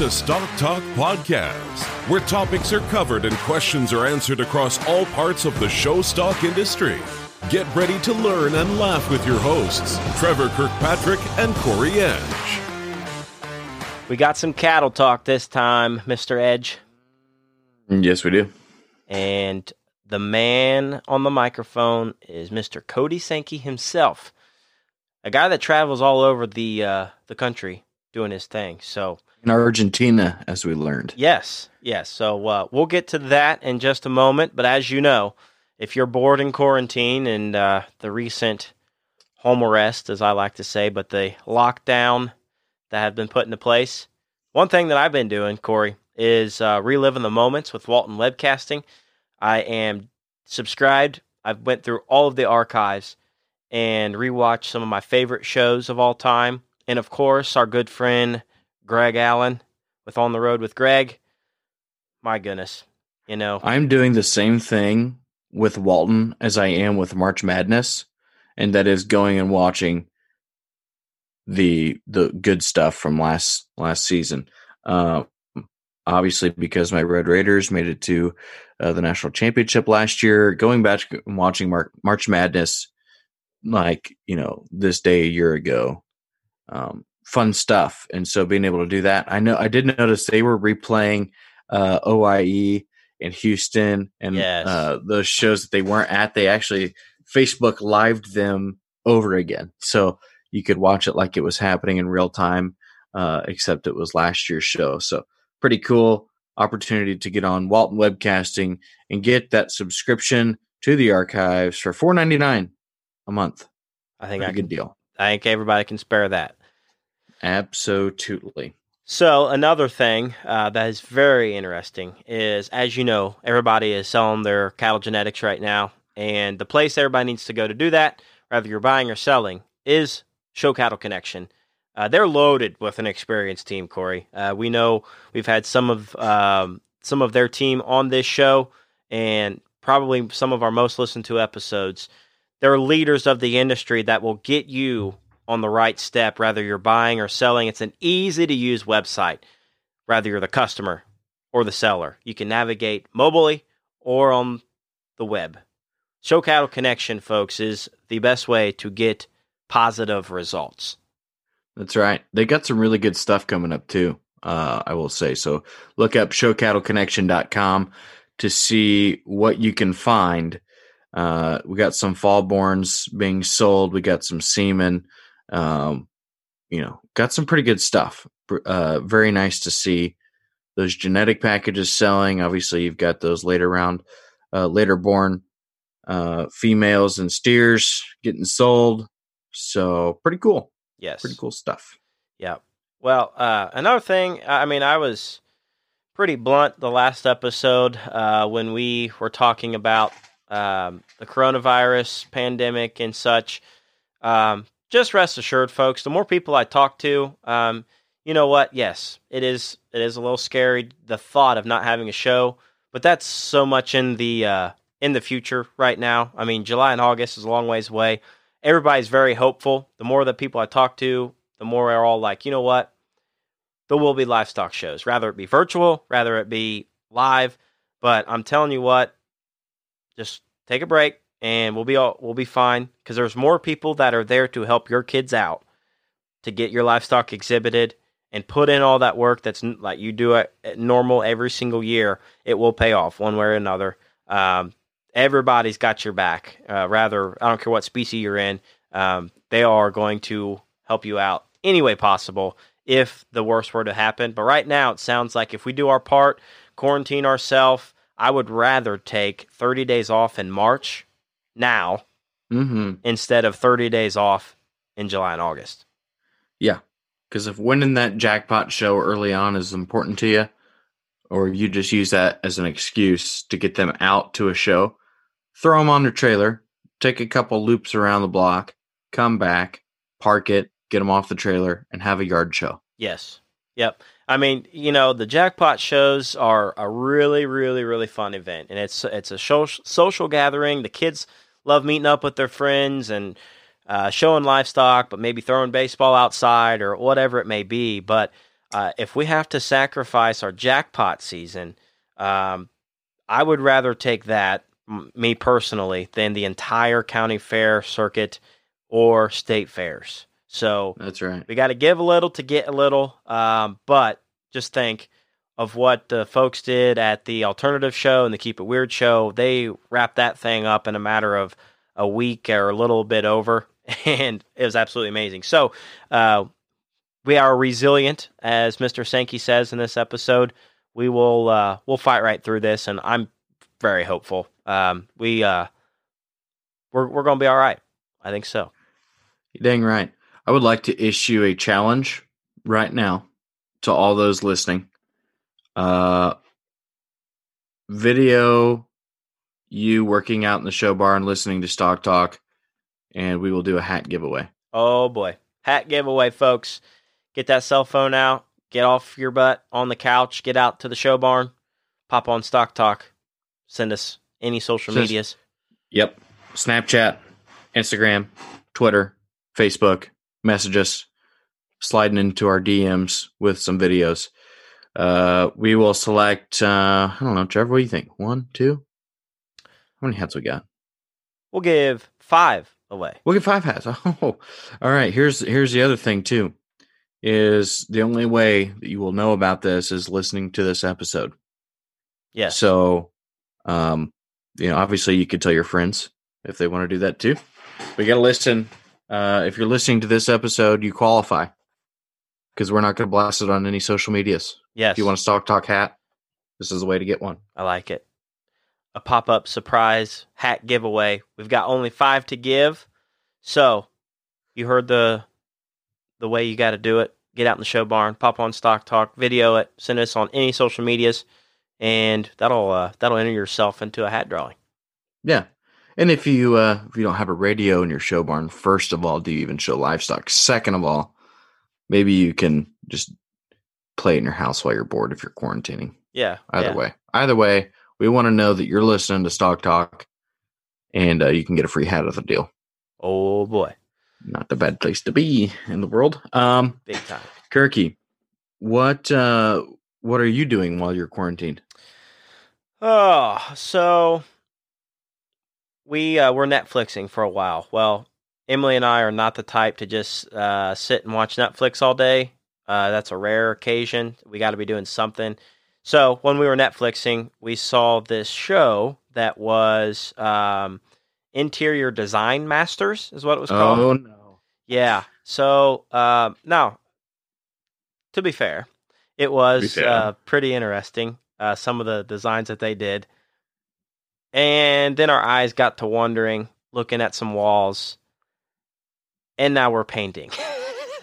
to Stock Talk Podcast, where topics are covered and questions are answered across all parts of the show stock industry. Get ready to learn and laugh with your hosts, Trevor Kirkpatrick and Corey Edge. We got some cattle talk this time, Mr. Edge. Yes, we do. And the man on the microphone is Mr. Cody Sankey himself, a guy that travels all over the uh, the country doing his thing. So in Argentina, as we learned. Yes, yes. So uh, we'll get to that in just a moment. But as you know, if you're bored in quarantine and uh, the recent home arrest, as I like to say, but the lockdown that have been put into place, one thing that I've been doing, Corey, is uh, reliving the moments with Walton Webcasting. I am subscribed. I've went through all of the archives and rewatched some of my favorite shows of all time. And of course, our good friend Greg Allen with On the Road with Greg. My goodness, you know. I'm doing the same thing with Walton as I am with March Madness, and that is going and watching the the good stuff from last last season. Uh, obviously, because my Red Raiders made it to uh, the national championship last year, going back and watching Mar- March Madness, like you know this day a year ago, um, fun stuff. And so being able to do that, I know I did notice they were replaying uh, OIE in Houston and yes. uh, those shows that they weren't at. They actually Facebook lived them over again, so you could watch it like it was happening in real time, uh, except it was last year's show. So pretty cool opportunity to get on Walton Webcasting and get that subscription to the archives for four ninety nine a month. I think Pretty I good can, deal. I think everybody can spare that. Absolutely. So another thing uh, that is very interesting is, as you know, everybody is selling their cattle genetics right now, and the place everybody needs to go to do that, whether you're buying or selling, is Show Cattle Connection. Uh, they're loaded with an experienced team, Corey. Uh, we know we've had some of um, some of their team on this show, and probably some of our most listened to episodes. They're leaders of the industry that will get you on the right step, whether you're buying or selling. It's an easy to use website, whether you're the customer or the seller. You can navigate mobilely or on the web. Show Cattle Connection, folks, is the best way to get positive results. That's right. They got some really good stuff coming up too. Uh, I will say so. Look up showcattleconnection.com to see what you can find. Uh, we got some fallborns being sold. We got some semen. Um, you know, got some pretty good stuff. Uh, very nice to see those genetic packages selling. Obviously, you've got those later round, uh, later born uh, females and steers getting sold. So pretty cool. Yes. Pretty cool stuff. Yeah. Well, uh, another thing, I mean, I was pretty blunt the last episode uh, when we were talking about um, the coronavirus pandemic and such. Um, just rest assured, folks, the more people I talk to, um, you know what? Yes, it is. It is a little scary the thought of not having a show, but that's so much in the uh, in the future right now. I mean, July and August is a long ways away. Everybody's very hopeful. The more the people I talk to, the more they're all like, you know what? There will be livestock shows, rather it be virtual, rather it be live. But I'm telling you what, just take a break, and we'll be all we'll be fine because there's more people that are there to help your kids out to get your livestock exhibited and put in all that work that's like you do it normal every single year it will pay off one way or another. Um, everybody's got your back uh, rather i don't care what species you're in um, they are going to help you out any way possible if the worst were to happen. But right now it sounds like if we do our part quarantine ourselves i would rather take 30 days off in march now mm-hmm. instead of 30 days off in July and August. Yeah. Because if winning that jackpot show early on is important to you, or you just use that as an excuse to get them out to a show, throw them on your trailer, take a couple loops around the block, come back, park it, get them off the trailer, and have a yard show. Yes. Yep. I mean, you know, the jackpot shows are a really, really, really fun event, and it's it's a social social gathering. The kids love meeting up with their friends and uh, showing livestock, but maybe throwing baseball outside or whatever it may be. But uh, if we have to sacrifice our jackpot season, um, I would rather take that, m- me personally, than the entire county fair circuit or state fairs. So That's right. we got to give a little to get a little. Um, but just think of what the folks did at the alternative show and the Keep It Weird show. They wrapped that thing up in a matter of a week or a little bit over, and it was absolutely amazing. So, uh, we are resilient, as Mr. Sankey says in this episode. We will uh, we'll fight right through this, and I'm very hopeful. Um, we uh, we're we're gonna be all right. I think so. You're dang right. I would like to issue a challenge right now to all those listening. Uh, video you working out in the show bar and listening to Stock Talk, and we will do a hat giveaway. Oh boy. Hat giveaway, folks. Get that cell phone out, get off your butt on the couch, get out to the show barn, pop on Stock Talk, send us any social Says- medias. Yep. Snapchat, Instagram, Twitter, Facebook, message us, sliding into our DMs with some videos. Uh, we will select, uh, I don't know, Trevor, what do you think? One, two? How many hats we got? We'll give five away. We'll get five hats. Oh, all right. Here's here's the other thing too. Is the only way that you will know about this is listening to this episode. Yes. So, um, you know, obviously you could tell your friends if they want to do that too. We got to listen. Uh, if you're listening to this episode, you qualify because we're not going to blast it on any social medias. Yes. If you want a stock talk hat, this is the way to get one. I like it. A pop up surprise hat giveaway. We've got only five to give. So you heard the the way you got to do it. Get out in the show barn, pop on Stock Talk, video it, send us on any social medias, and that'll uh, that'll enter yourself into a hat drawing. Yeah. And if you uh if you don't have a radio in your show barn, first of all, do you even show livestock? Second of all, maybe you can just play it in your house while you're bored if you're quarantining. Yeah. Either yeah. way. Either way, we want to know that you're listening to Stock Talk and uh, you can get a free hat of the deal. Oh boy, Not the bad place to be in the world. Um big time. Kirky, what uh what are you doing while you're quarantined? Oh, so we uh, we're Netflixing for a while. Well, Emily and I are not the type to just uh, sit and watch Netflix all day. Uh, that's a rare occasion. We got to be doing something. So when we were Netflixing, we saw this show that was um, Interior Design Masters, is what it was called. Oh no. Yeah. So um, now, to be fair, it was fair. Uh, pretty interesting. Uh, some of the designs that they did, and then our eyes got to wondering, looking at some walls, and now we're painting.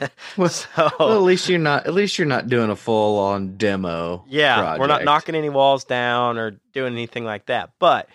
Well, so Well, at least you're not at least you're not doing a full on demo. yeah, we're not knocking any walls down or doing anything like that, but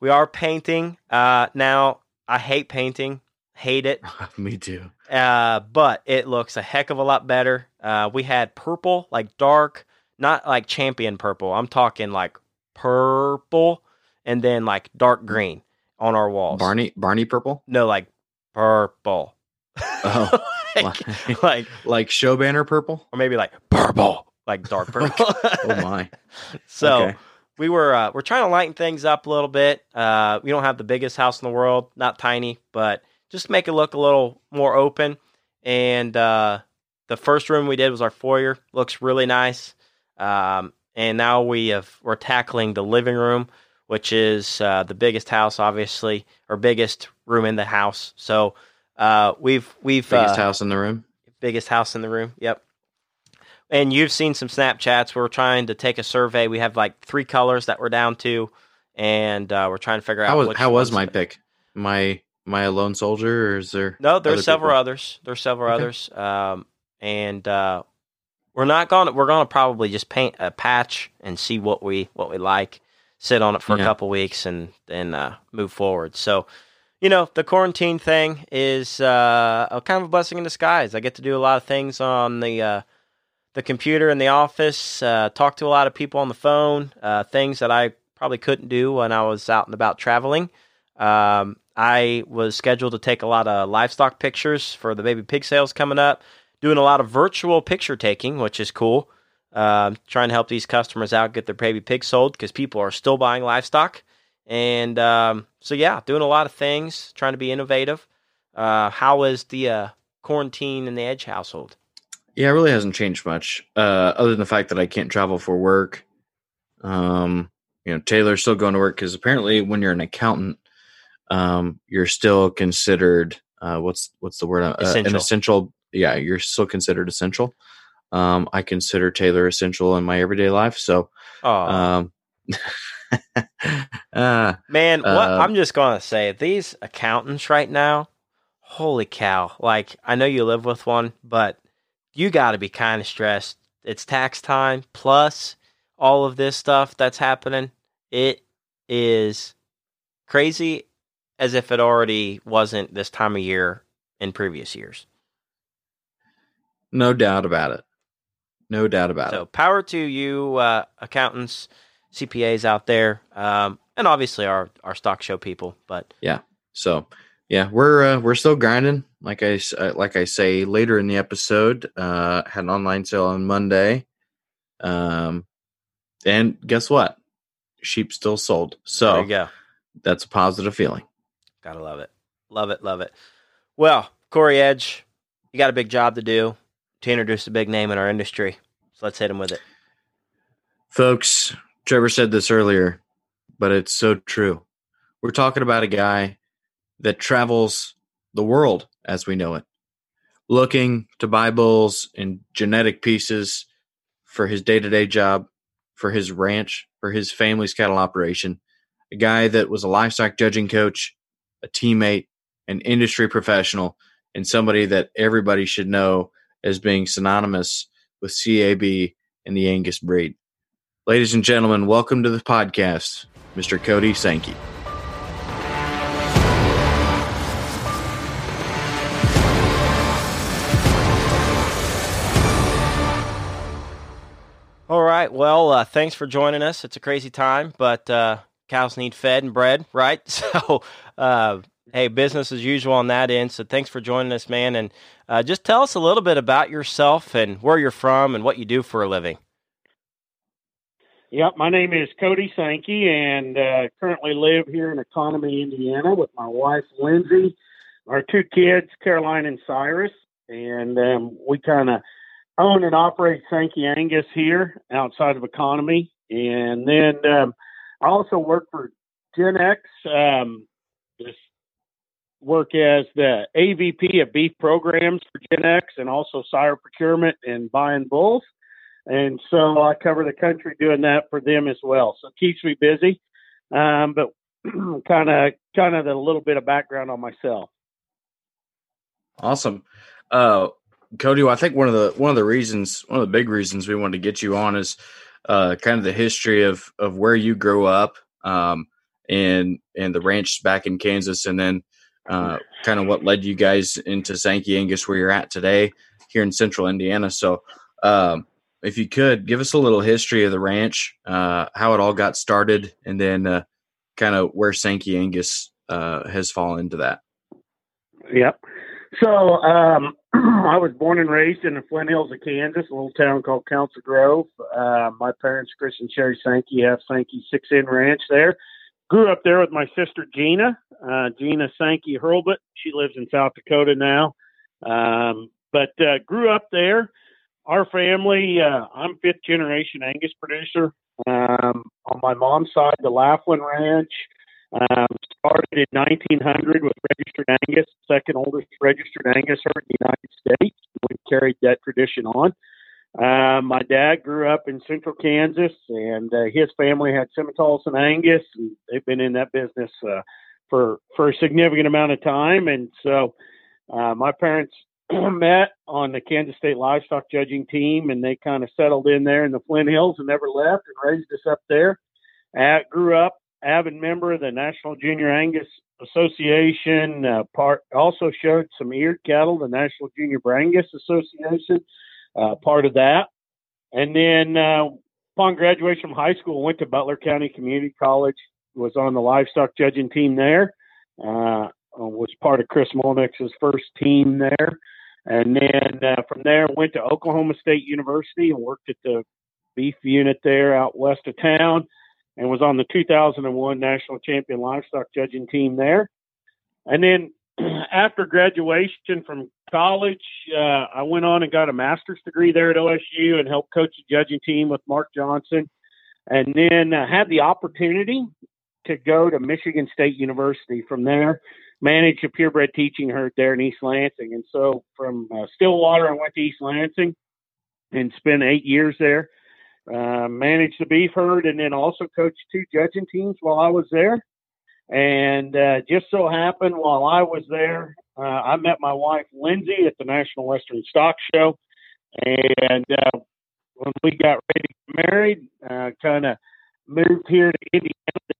we are painting. Uh, now I hate painting, hate it. Me too. Uh, but it looks a heck of a lot better. Uh, we had purple, like dark, not like champion purple. I'm talking like purple and then like dark green on our walls. Barney Barney purple? No, like purple. Oh. like, like, like show banner purple? or maybe like purple, like dark purple. Oh my. so Okay. we were uh, we're trying to lighten things up a little bit. Uh, we don't have the biggest house in the world, not tiny, but just make it look a little more open. And uh, the first room we did was our foyer. Looks really nice. Um, and now we have we're tackling the living room, which is uh, the biggest house, obviously, or biggest room in the house. So uh, we've we've Biggest uh, house in the room. biggest house in the room. Yep. And you've seen some Snapchats. We're trying to take a survey. We have like three colors that we're down to, and uh, we're trying to figure out How was how was my pick? My my lone soldier or is there No, there's other several people? others. There's several Okay. others. Um, and uh, we're not going. to We're going to probably just paint a patch and see what we what we like. Sit on it for Yeah. a couple weeks and then uh, move forward. So, you know, the quarantine thing is uh, a kind of a blessing in disguise. I get to do a lot of things on the uh, the computer in the office. Uh, talk to a lot of people on the phone. Uh, things that I probably couldn't do when I was out and about traveling. Um, I was scheduled to take a lot of livestock pictures for the baby pig sales coming up. doing a lot of virtual picture taking, which is cool. Uh, trying to help these customers out get their baby pig sold because people are still buying livestock. And um, so, yeah, doing a lot of things, trying to be innovative. Uh, how is the uh, quarantine in the Edge household? Yeah, it really hasn't changed much, uh, other than the fact that I can't travel for work. Um, you know, Taylor's still going to work because apparently, when you're an accountant, um, you're still considered uh, what's what's the word? Uh, essential. an essential. Yeah, you're still considered essential. Um, I consider Taylor essential in my everyday life. So, um, uh, man, what uh, I'm just gonna say, these accountants right now, holy cow! Like, I know you live with one, but you got to be kind of stressed. It's tax time plus all of this stuff that's happening. It is crazy as if it already wasn't this time of year in previous years. No doubt about it. No doubt about so, it. So, power to you, uh, accountants, CPAs out there, um, and obviously our our stock show people. But yeah, so yeah, we're uh, we're still grinding. Like I uh, like I say later in the episode, uh, had an online sale on Monday, um, and guess what? Sheep still sold. So yeah. That's a positive feeling. Gotta love it. Love it. Love it. Well, Corey Edge, you got a big job to do to introduce a big name in our industry. So let's hit him with it. Folks, Trevor said this earlier, but it's so true. We're talking about a guy that travels the world as we know it, looking to buy bulls and genetic pieces for his day to day job, for his ranch, for his family's cattle operation. A guy that was a livestock judging coach, a teammate, an industry professional, and somebody that everybody should know as being synonymous with CAB and the Angus breed. Ladies and gentlemen, welcome to the podcast, Mr. Cody Sankey. All right. Well, uh, thanks for joining us. It's a crazy time, but uh, cows need fed and bread, right? So, uh, hey, business as usual on that end. So, thanks for joining us, man. And uh, just tell us a little bit about yourself and where you're from and what you do for a living. Yep, my name is Cody Sankey, and uh, currently live here in Economy, Indiana, with my wife Lindsay, our two kids, Caroline and Cyrus, and um, we kind of own and operate Sankey Angus here outside of Economy, and then um, I also work for Genex. Um, work as the AVP of beef programs for Genex, and also sire procurement and buying bulls. And so I cover the country doing that for them as well. So it keeps me busy. Um, but kind of kind of a little bit of background on myself. Awesome. Uh, Cody, well, I think one of the one of the reasons, one of the big reasons we wanted to get you on is uh, kind of the history of of where you grew up, um, and and the ranch back in Kansas, and then uh, kind of what led you guys into Sankey Angus, where you're at today here in Central Indiana. So, um, if you could give us a little history of the ranch, uh, how it all got started, and then uh, kind of where Sankey Angus uh, has fallen into that. Yep. So um, I was born and raised in the Flint Hills of Kansas, a little town called Council Grove. Uh, my parents, Chris and Sherry Sankey, have Sankey Six In Ranch there. Grew up there with my sister Gina, uh, Gina Sankey Hurlbut. She lives in South Dakota now, um, but uh, grew up there. Our family, uh, I'm fifth generation Angus producer. Um, on my mom's side, the Laughlin Ranch. Um, started in 1900 with registered Angus, second oldest registered Angus herd in the United States. We carried that tradition on. Uh, my dad grew up in central Kansas, and uh, his family had Simmentals and Angus, and they've been in that business uh, for for a significant amount of time. And so, uh, my parents met on the Kansas State Livestock Judging Team, and they kind of settled in there in the Flint Hills and never left, and raised us up there. Uh, grew up avid member of the National Junior Angus Association. Uh, part also showed some eared cattle, the National Junior Brangus Association, uh, part of that. And then uh, upon graduation from high school, went to Butler County Community College. Was on the livestock judging team there. Uh, was part of Chris Mullinix's first team there. And then uh, from there, went to Oklahoma State University and worked at the beef unit there out west of town and was on the 2001 national champion livestock judging team there. And then after graduation from college, uh, I went on and got a master's degree there at OSU and helped coach the judging team with Mark Johnson. And then uh, had the opportunity to go to Michigan State University from there, manage a purebred teaching herd there in East Lansing. And so from uh, Stillwater, I went to East Lansing and spent eight years there. Uh, managed the beef herd and then also coached two judging teams while I was there. And uh, just so happened while I was there, uh, I met my wife Lindsay at the National Western Stock Show. And uh, when we got ready to get married, uh, kind of moved here to Indiana. A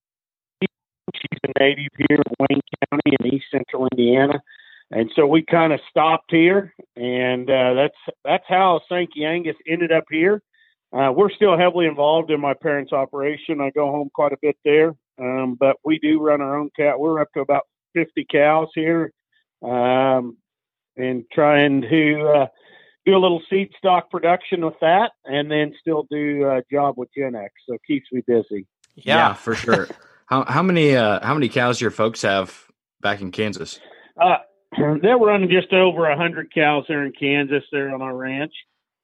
native here in Wayne County in East Central Indiana, and so we kind of stopped here, and uh, that's that's how Sankey Angus ended up here. Uh, we're still heavily involved in my parents' operation. I go home quite a bit there, um, but we do run our own cat. We're up to about 50 cows here, um, and trying to uh, do a little seed stock production with that, and then still do a job with Genex. So it keeps me busy. Yeah, yeah for sure. how how many uh, how many cows your folks have back in Kansas? Uh, they're running just over a hundred cows there in Kansas. There on our ranch.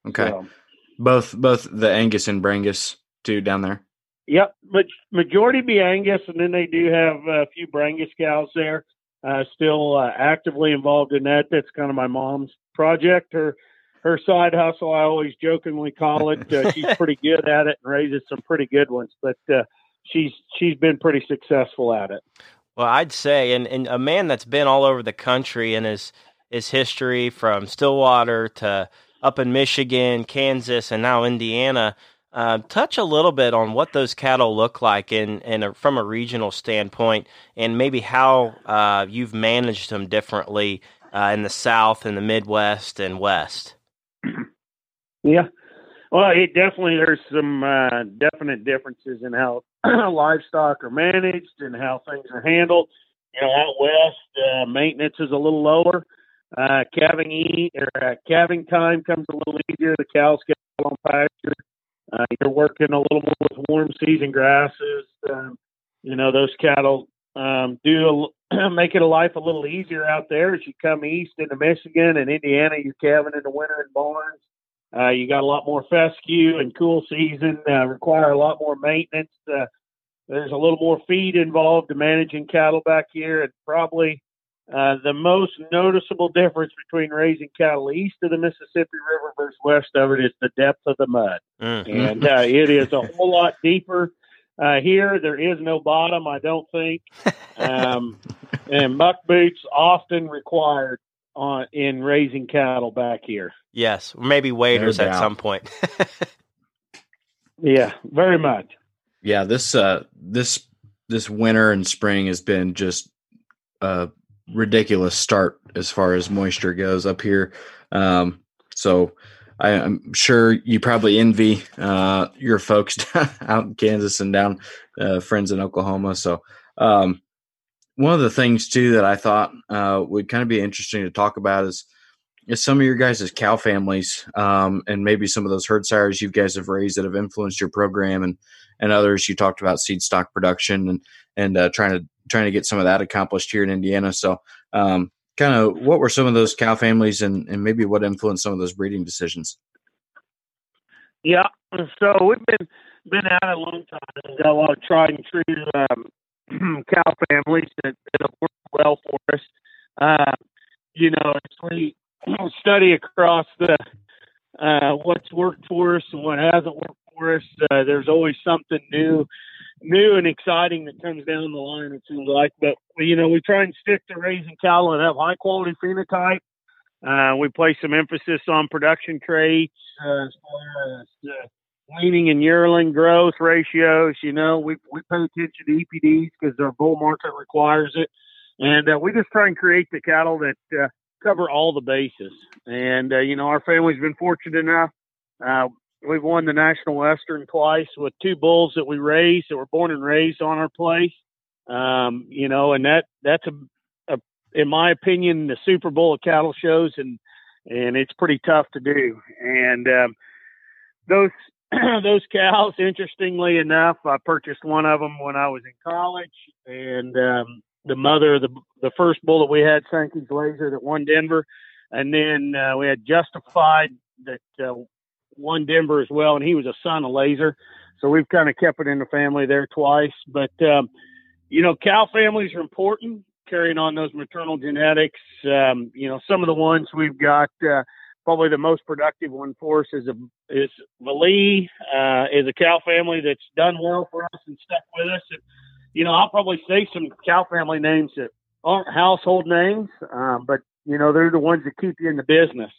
Okay. So, both both the Angus and Brangus too down there. Yep, but majority be Angus, and then they do have a few Brangus cows there. Uh, still uh, actively involved in that. That's kind of my mom's project. Her her side hustle. I always jokingly call it. Uh, she's pretty good at it and raises some pretty good ones. But uh, she's she's been pretty successful at it. Well, I'd say, and, and a man that's been all over the country and his his history from Stillwater to up in Michigan, Kansas, and now Indiana. Uh, touch a little bit on what those cattle look like in, in a, from a regional standpoint, and maybe how uh, you've managed them differently uh, in the South, and the Midwest, and West. Yeah, well, it definitely there's some uh, definite differences in how livestock are managed and how things are handled. You know, out west, uh, maintenance is a little lower. Uh, calving eat or uh, calving time comes a little easier. The cows get on pasture. Uh, you're working a little more with warm season grasses. Um, you know those cattle um, do a, make it a life a little easier out there as you come east into Michigan and Indiana. You're calving in the winter in barns. Uh, you got a lot more fescue and cool season. Uh, require a lot more maintenance. Uh, there's a little more feed involved to managing cattle back here, and probably uh, the most noticeable difference between raising cattle east of the Mississippi River versus west of it is the depth of the mud. Mm-hmm. And uh, it is a whole lot deeper. Uh, here, there is no bottom, I don't think. Um, and muck boots often required on in raising cattle back here. Yes, maybe waders no at some point. yeah, very much. Yeah, this uh this this winter and spring has been just uh ridiculous start as far as moisture goes up here. Um, so I, am sure you probably envy uh, your folks out in Kansas and down uh, friends in Oklahoma. So um, one of the things too that I thought uh, would kind of be interesting to talk about is is some of your guys' cow families um, and maybe some of those herd sires you guys have raised that have influenced your program and and others you talked about seed stock production and and uh, trying to trying to get some of that accomplished here in Indiana. So, um, kind of what were some of those cow families and, and maybe what influenced some of those breeding decisions? Yeah, so we've been been at it a long time. We've got a lot of tried and true um, cow families that, that have worked well for us. Uh, you know, as we study across the uh, what's worked for us and what hasn't worked for us, uh, there's always something new new and exciting that comes down the line. It seems like, but you know, we try and stick to raising cattle and have high quality phenotype. Uh, we place some emphasis on production traits uh, as far as uh, weaning and yearling growth ratios. You know, we we pay attention to EPDs because our bull market requires it, and uh, we just try and create the cattle that uh, cover all the bases. And uh, you know, our family's been fortunate enough. Uh, We've won the National Western twice with two bulls that we raised that were born and raised on our place. Um, you know, and that that's a, a, in my opinion, the Super Bowl of cattle shows, and and it's pretty tough to do. And um, those those cows, interestingly enough, I purchased one of them when I was in college, and um, the mother, the the first bull that we had, Sankey's Laser, that won Denver, and then uh, we had Justified that uh, won Denver as well, and he was a son of Laser, so we've kind of kept it in the family there twice. But um, you know, cow families are important, carrying on those maternal genetics. Um, you know, some of the ones we've got. Uh, probably the most productive one for us is a is Valee, uh, is a cow family that's done well for us and stuck with us. And, you know, I'll probably say some cow family names that aren't household names, um, but you know they're the ones that keep you in the business.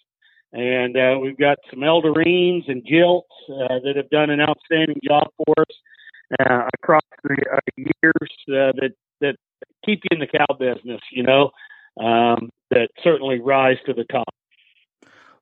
And uh, we've got some Eldarines and Jilts uh, that have done an outstanding job for us uh, across the uh, years that that keep you in the cow business. You know, um, that certainly rise to the top.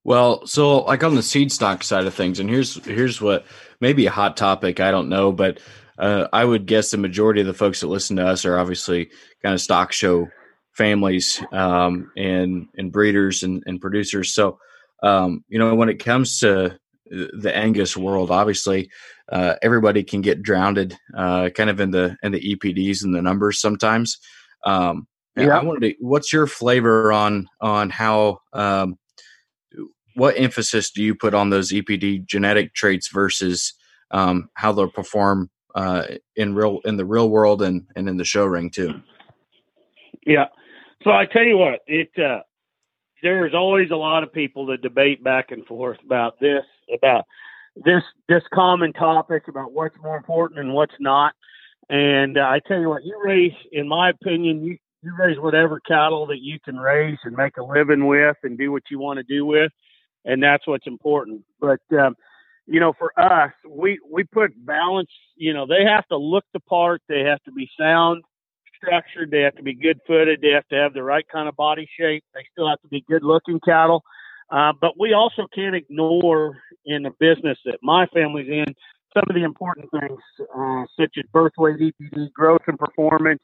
Well, so like on the seed stock side of things, and here's here's what maybe a hot topic. I don't know, but uh, I would guess the majority of the folks that listen to us are obviously kind of stock show families um, and and breeders and, and producers. So um, you know when it comes to the Angus world, obviously uh, everybody can get drowned uh, kind of in the in the EPDs and the numbers sometimes. Um, yeah. I wanted to, what's your flavor on on how um, what emphasis do you put on those EPD genetic traits versus um, how they'll perform uh, in real in the real world and, and in the show ring too? Yeah. So I tell you what, it uh, there's always a lot of people that debate back and forth about this about this this common topic about what's more important and what's not. And uh, I tell you what, you raise, in my opinion, you you raise whatever cattle that you can raise and make a living with and do what you want to do with and that's what's important. But um, you know, for us, we we put balance. You know, they have to look the part. They have to be sound structured. They have to be good footed. They have to have the right kind of body shape. They still have to be good looking cattle. Uh, but we also can't ignore in the business that my family's in some of the important things, uh, such as birth weight, EPD, growth and performance.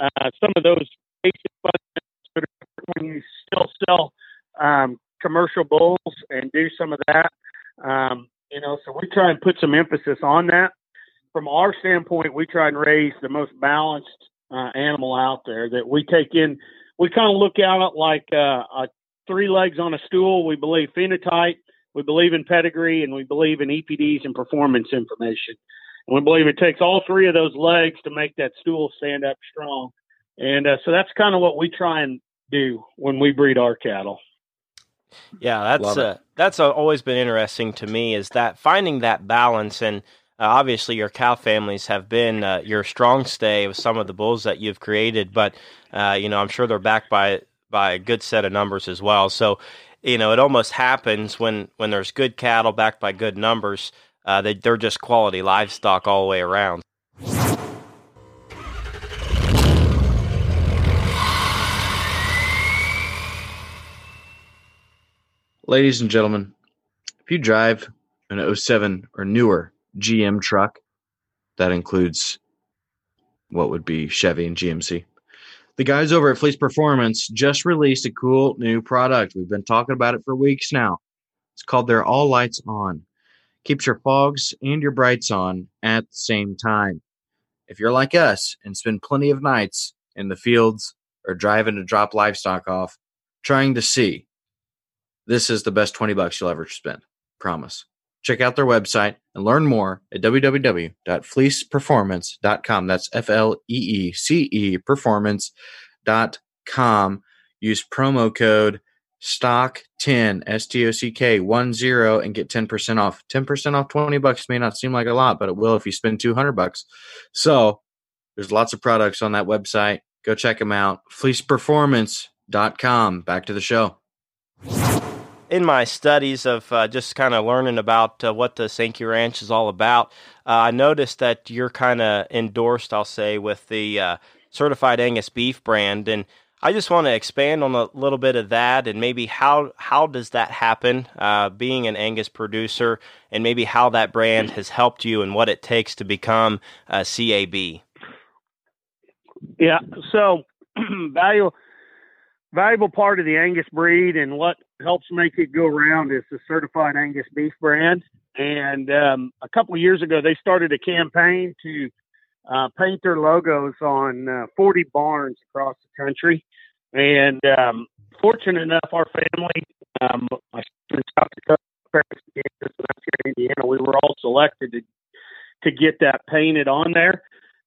Uh, some of those basic fundamentals when you still sell um, commercial bulls and do some of that. Um, you know, so we try and put some emphasis on that. From our standpoint, we try and raise the most balanced uh, animal out there that we take in. We kind of look at it like uh, a three legs on a stool. We believe phenotype, we believe in pedigree, and we believe in EPDs and performance information. And we believe it takes all three of those legs to make that stool stand up strong. And uh, so that's kind of what we try and do when we breed our cattle. Yeah, that's uh, that's always been interesting to me is that finding that balance and uh, obviously your cow families have been uh, your strong stay with some of the bulls that you've created, but uh, you know I'm sure they're backed by by a good set of numbers as well. So you know it almost happens when when there's good cattle backed by good numbers, uh, they, they're just quality livestock all the way around. Ladies and gentlemen, if you drive an 07 or newer GM truck, that includes what would be Chevy and GMC. The guys over at Fleece Performance just released a cool new product. We've been talking about it for weeks now. It's called their All Lights On. Keeps your fogs and your brights on at the same time. If you're like us and spend plenty of nights in the fields or driving to drop livestock off, trying to see this is the best 20 bucks you'll ever spend. Promise. Check out their website and learn more at www.fleeceperformance.com. That's F L E E C E performance.com. Use promo code STOCK10, S T O C K 10, and get 10% off. 10% off 20 bucks may not seem like a lot, but it will if you spend 200 bucks. So there's lots of products on that website. Go check them out. Fleeceperformance.com. Back to the show in my studies of uh, just kind of learning about uh, what the Sankey Ranch is all about, uh, I noticed that you're kind of endorsed, I'll say, with the uh, certified Angus beef brand, and I just want to expand on a little bit of that, and maybe how how does that happen, uh, being an Angus producer, and maybe how that brand has helped you and what it takes to become a CAB. Yeah, so value valuable part of the Angus breed and what helps make it go around is the certified Angus beef brand. And um, a couple of years ago, they started a campaign to uh, paint their logos on uh, 40 barns across the country. And um, fortunate enough, our family, um, my in South Dakota, parents in Kansas, and I'm here in Indiana, we were all selected to to get that painted on there.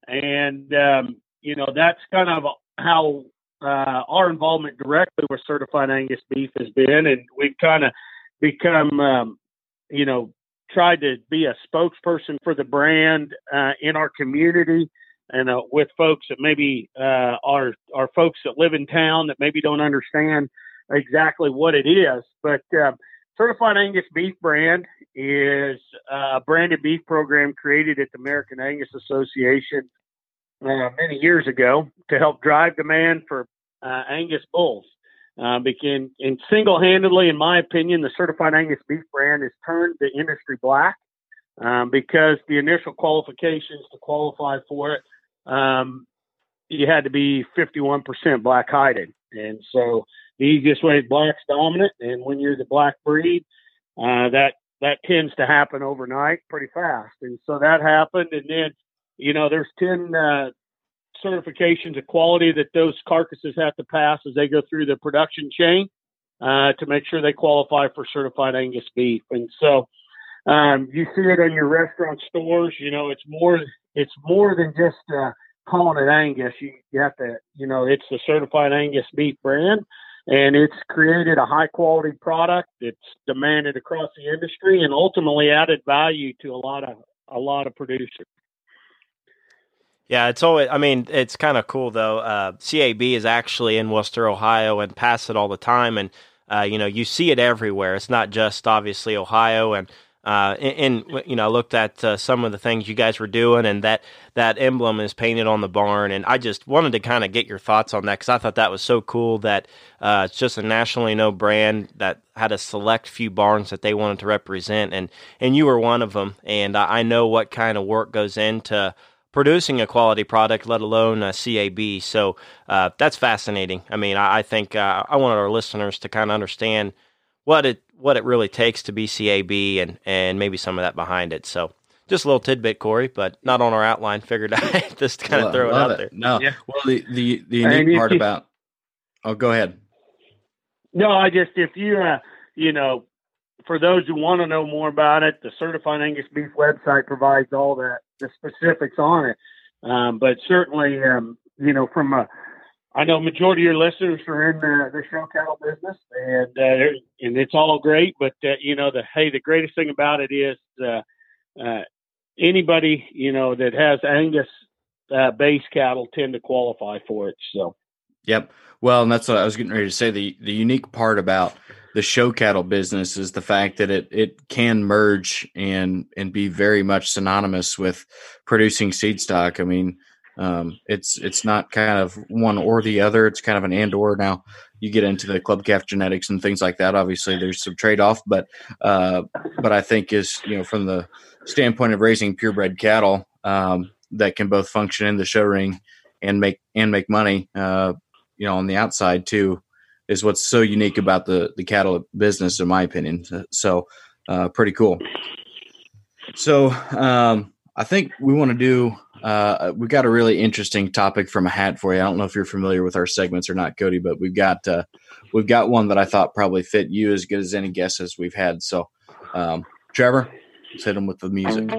And um, you know, that's kind of how uh, our involvement directly with certified Angus beef has been, and we've kind of become, um, you know, tried to be a spokesperson for the brand uh, in our community and uh, with folks that maybe uh, are are folks that live in town that maybe don't understand exactly what it is. But uh, Certified Angus Beef brand is a branded beef program created at the American Angus Association uh, many years ago to help drive demand for uh, Angus bulls. Uh, begin and single-handedly, in my opinion, the certified Angus beef brand has turned the industry black um, because the initial qualifications to qualify for it, um, you had to be 51% black-hided, and so the easiest way is black's dominant, and when you're the black breed, uh, that that tends to happen overnight pretty fast, and so that happened, and then you know there's 10 uh, certifications of quality that those carcasses have to pass as they go through the production chain uh, to make sure they qualify for certified Angus beef. And so um, you see it in your restaurant stores. You know, it's more it's more than just uh, calling it Angus. You, you have to, you know, it's the certified Angus beef brand. And it's created a high quality product. It's demanded across the industry, and ultimately added value to a lot of a lot of producers. Yeah, it's always. I mean, it's kind of cool though. Uh, CAB is actually in Wooster, Ohio, and pass it all the time, and uh, you know you see it everywhere. It's not just obviously Ohio, and uh, and, you know I looked at uh, some of the things you guys were doing, and that that emblem is painted on the barn, and I just wanted to kind of get your thoughts on that because I thought that was so cool that uh, it's just a nationally known brand that had a select few barns that they wanted to represent, and and you were one of them, and I know what kind of work goes into producing a quality product, let alone a CAB. So uh, that's fascinating. I mean, I, I think uh, I wanted our listeners to kind of understand what it what it really takes to be CAB and and maybe some of that behind it. So just a little tidbit, Corey, but not on our outline. Figured I just kind of throw it out it. there. No, yeah. well, the the the unique part about. Oh, go ahead. No, I just if you uh, you know for those who want to know more about it, the Certified Angus Beef website provides all the, the specifics on it. Um, but certainly, um, you know, from a, I know majority of your listeners are in the, the show cattle business, and uh, and it's all great. But uh, you know, the hey, the greatest thing about it is uh, uh, anybody you know that has Angus uh, base cattle tend to qualify for it. So, yep. Well, and that's what I was getting ready to say. The the unique part about the show cattle business is the fact that it it can merge and and be very much synonymous with producing seed stock. I mean, um, it's it's not kind of one or the other. It's kind of an and or. Now you get into the club calf genetics and things like that. Obviously, there's some trade off, but uh, but I think is you know from the standpoint of raising purebred cattle um, that can both function in the show ring and make and make money. Uh, you know, on the outside too is what's so unique about the the cattle business, in my opinion. So, uh, pretty cool. So, um, I think we want to do. Uh, we got a really interesting topic from a hat for you. I don't know if you're familiar with our segments or not, Cody, but we've got uh, we've got one that I thought probably fit you as good as any guesses we've had. So, um, Trevor, let's hit them with the music.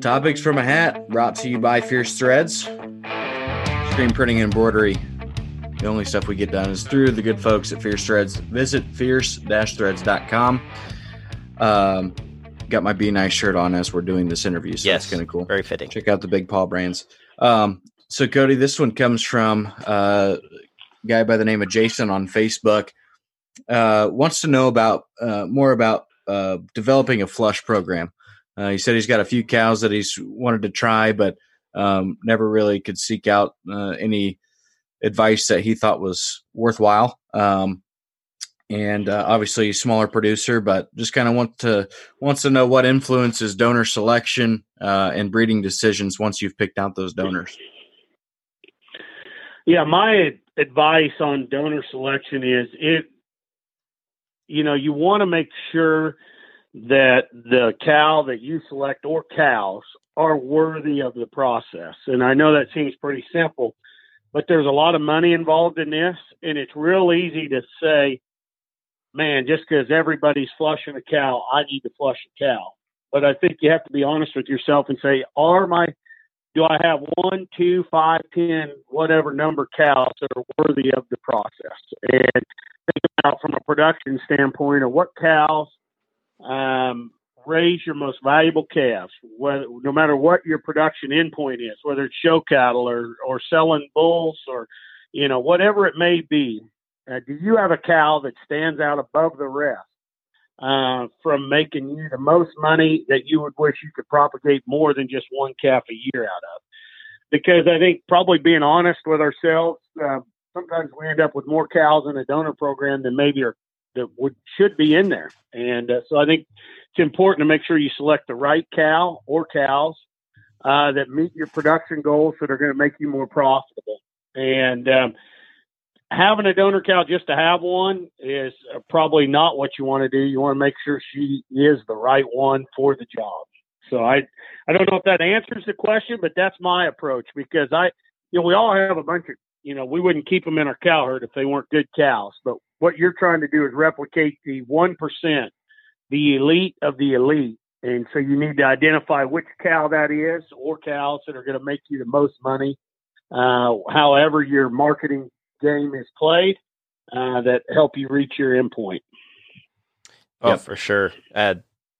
Topics from a hat brought to you by Fierce Threads, screen printing and embroidery the only stuff we get done is through the good folks at Fierce Threads. Visit fierce-threads.com. Um, got my Be Nice shirt on as we're doing this interview, so yes, that's kind of cool. Very fitting. Check out the Big Paw brands. Um, so, Cody, this one comes from uh, a guy by the name of Jason on Facebook. Uh, wants to know about uh, more about uh, developing a flush program. Uh, he said he's got a few cows that he's wanted to try, but um, never really could seek out uh, any advice that he thought was worthwhile. Um, and uh, obviously, smaller producer, but just kind of want to wants to know what influences donor selection uh, and breeding decisions once you've picked out those donors. Yeah, my advice on donor selection is it you know you want to make sure that the cow that you select or cows are worthy of the process and i know that seems pretty simple but there's a lot of money involved in this and it's real easy to say man just because everybody's flushing a cow i need to flush a cow but i think you have to be honest with yourself and say are my do I have one, two, five, ten, whatever number cows that are worthy of the process? And think about from a production standpoint of what cows um, raise your most valuable calves, whether, no matter what your production endpoint is, whether it's show cattle or, or selling bulls or, you know, whatever it may be. Uh, do you have a cow that stands out above the rest? uh, from making you the most money that you would wish you could propagate more than just one calf a year out of. Because I think probably being honest with ourselves, uh, sometimes we end up with more cows in a donor program than maybe are that would should be in there. And uh, so I think it's important to make sure you select the right cow or cows uh, that meet your production goals that are going to make you more profitable. And um, having a donor cow just to have one is probably not what you want to do. You want to make sure she is the right one for the job. So I, I don't know if that answers the question, but that's my approach because I, you know, we all have a bunch of, you know, we wouldn't keep them in our cow herd if they weren't good cows. But what you're trying to do is replicate the one percent, the elite of the elite. And so you need to identify which cow that is or cows that are going to make you the most money. Uh, however, your marketing game is played uh, that help you reach your endpoint. Oh, yep. for sure. Uh,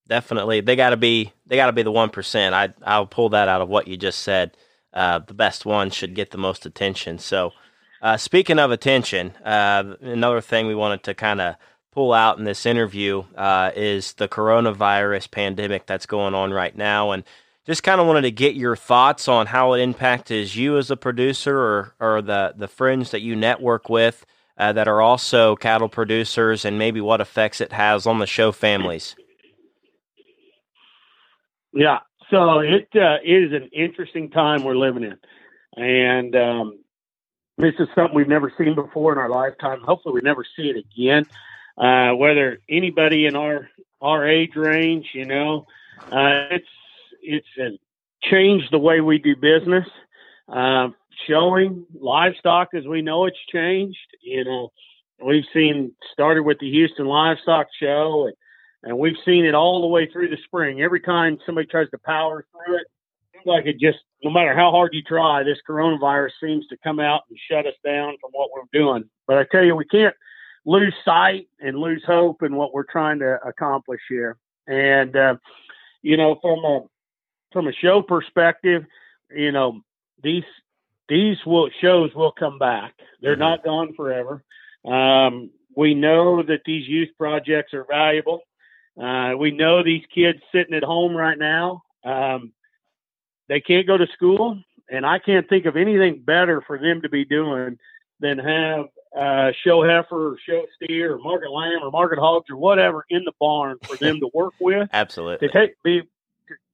definitely, they got to be they got to be the one percent. I I'll pull that out of what you just said. Uh, the best one should get the most attention. So, uh, speaking of attention, uh, another thing we wanted to kind of pull out in this interview uh, is the coronavirus pandemic that's going on right now, and just kind of wanted to get your thoughts on how it impacts you as a producer or, or the, the friends that you network with uh, that are also cattle producers and maybe what effects it has on the show families. Yeah, so it uh, it is an interesting time we're living in, and um, this is something we've never seen before in our lifetime. Hopefully, we never see it again. Uh, whether anybody in our our age range, you know, uh, it's it's changed the way we do business. Uh, showing livestock as we know it's changed. You know, we've seen started with the Houston Livestock Show, and, and we've seen it all the way through the spring. Every time somebody tries to power through it, like it just no matter how hard you try, this coronavirus seems to come out and shut us down from what we're doing. But I tell you, we can't lose sight and lose hope in what we're trying to accomplish here. And uh, you know, from a from a show perspective, you know, these these will shows will come back. They're mm-hmm. not gone forever. Um, we know that these youth projects are valuable. Uh, we know these kids sitting at home right now. Um, they can't go to school, and I can't think of anything better for them to be doing than have uh, show heifer or show steer or market lamb or market hogs or whatever in the barn for them to work with. Absolutely. To take be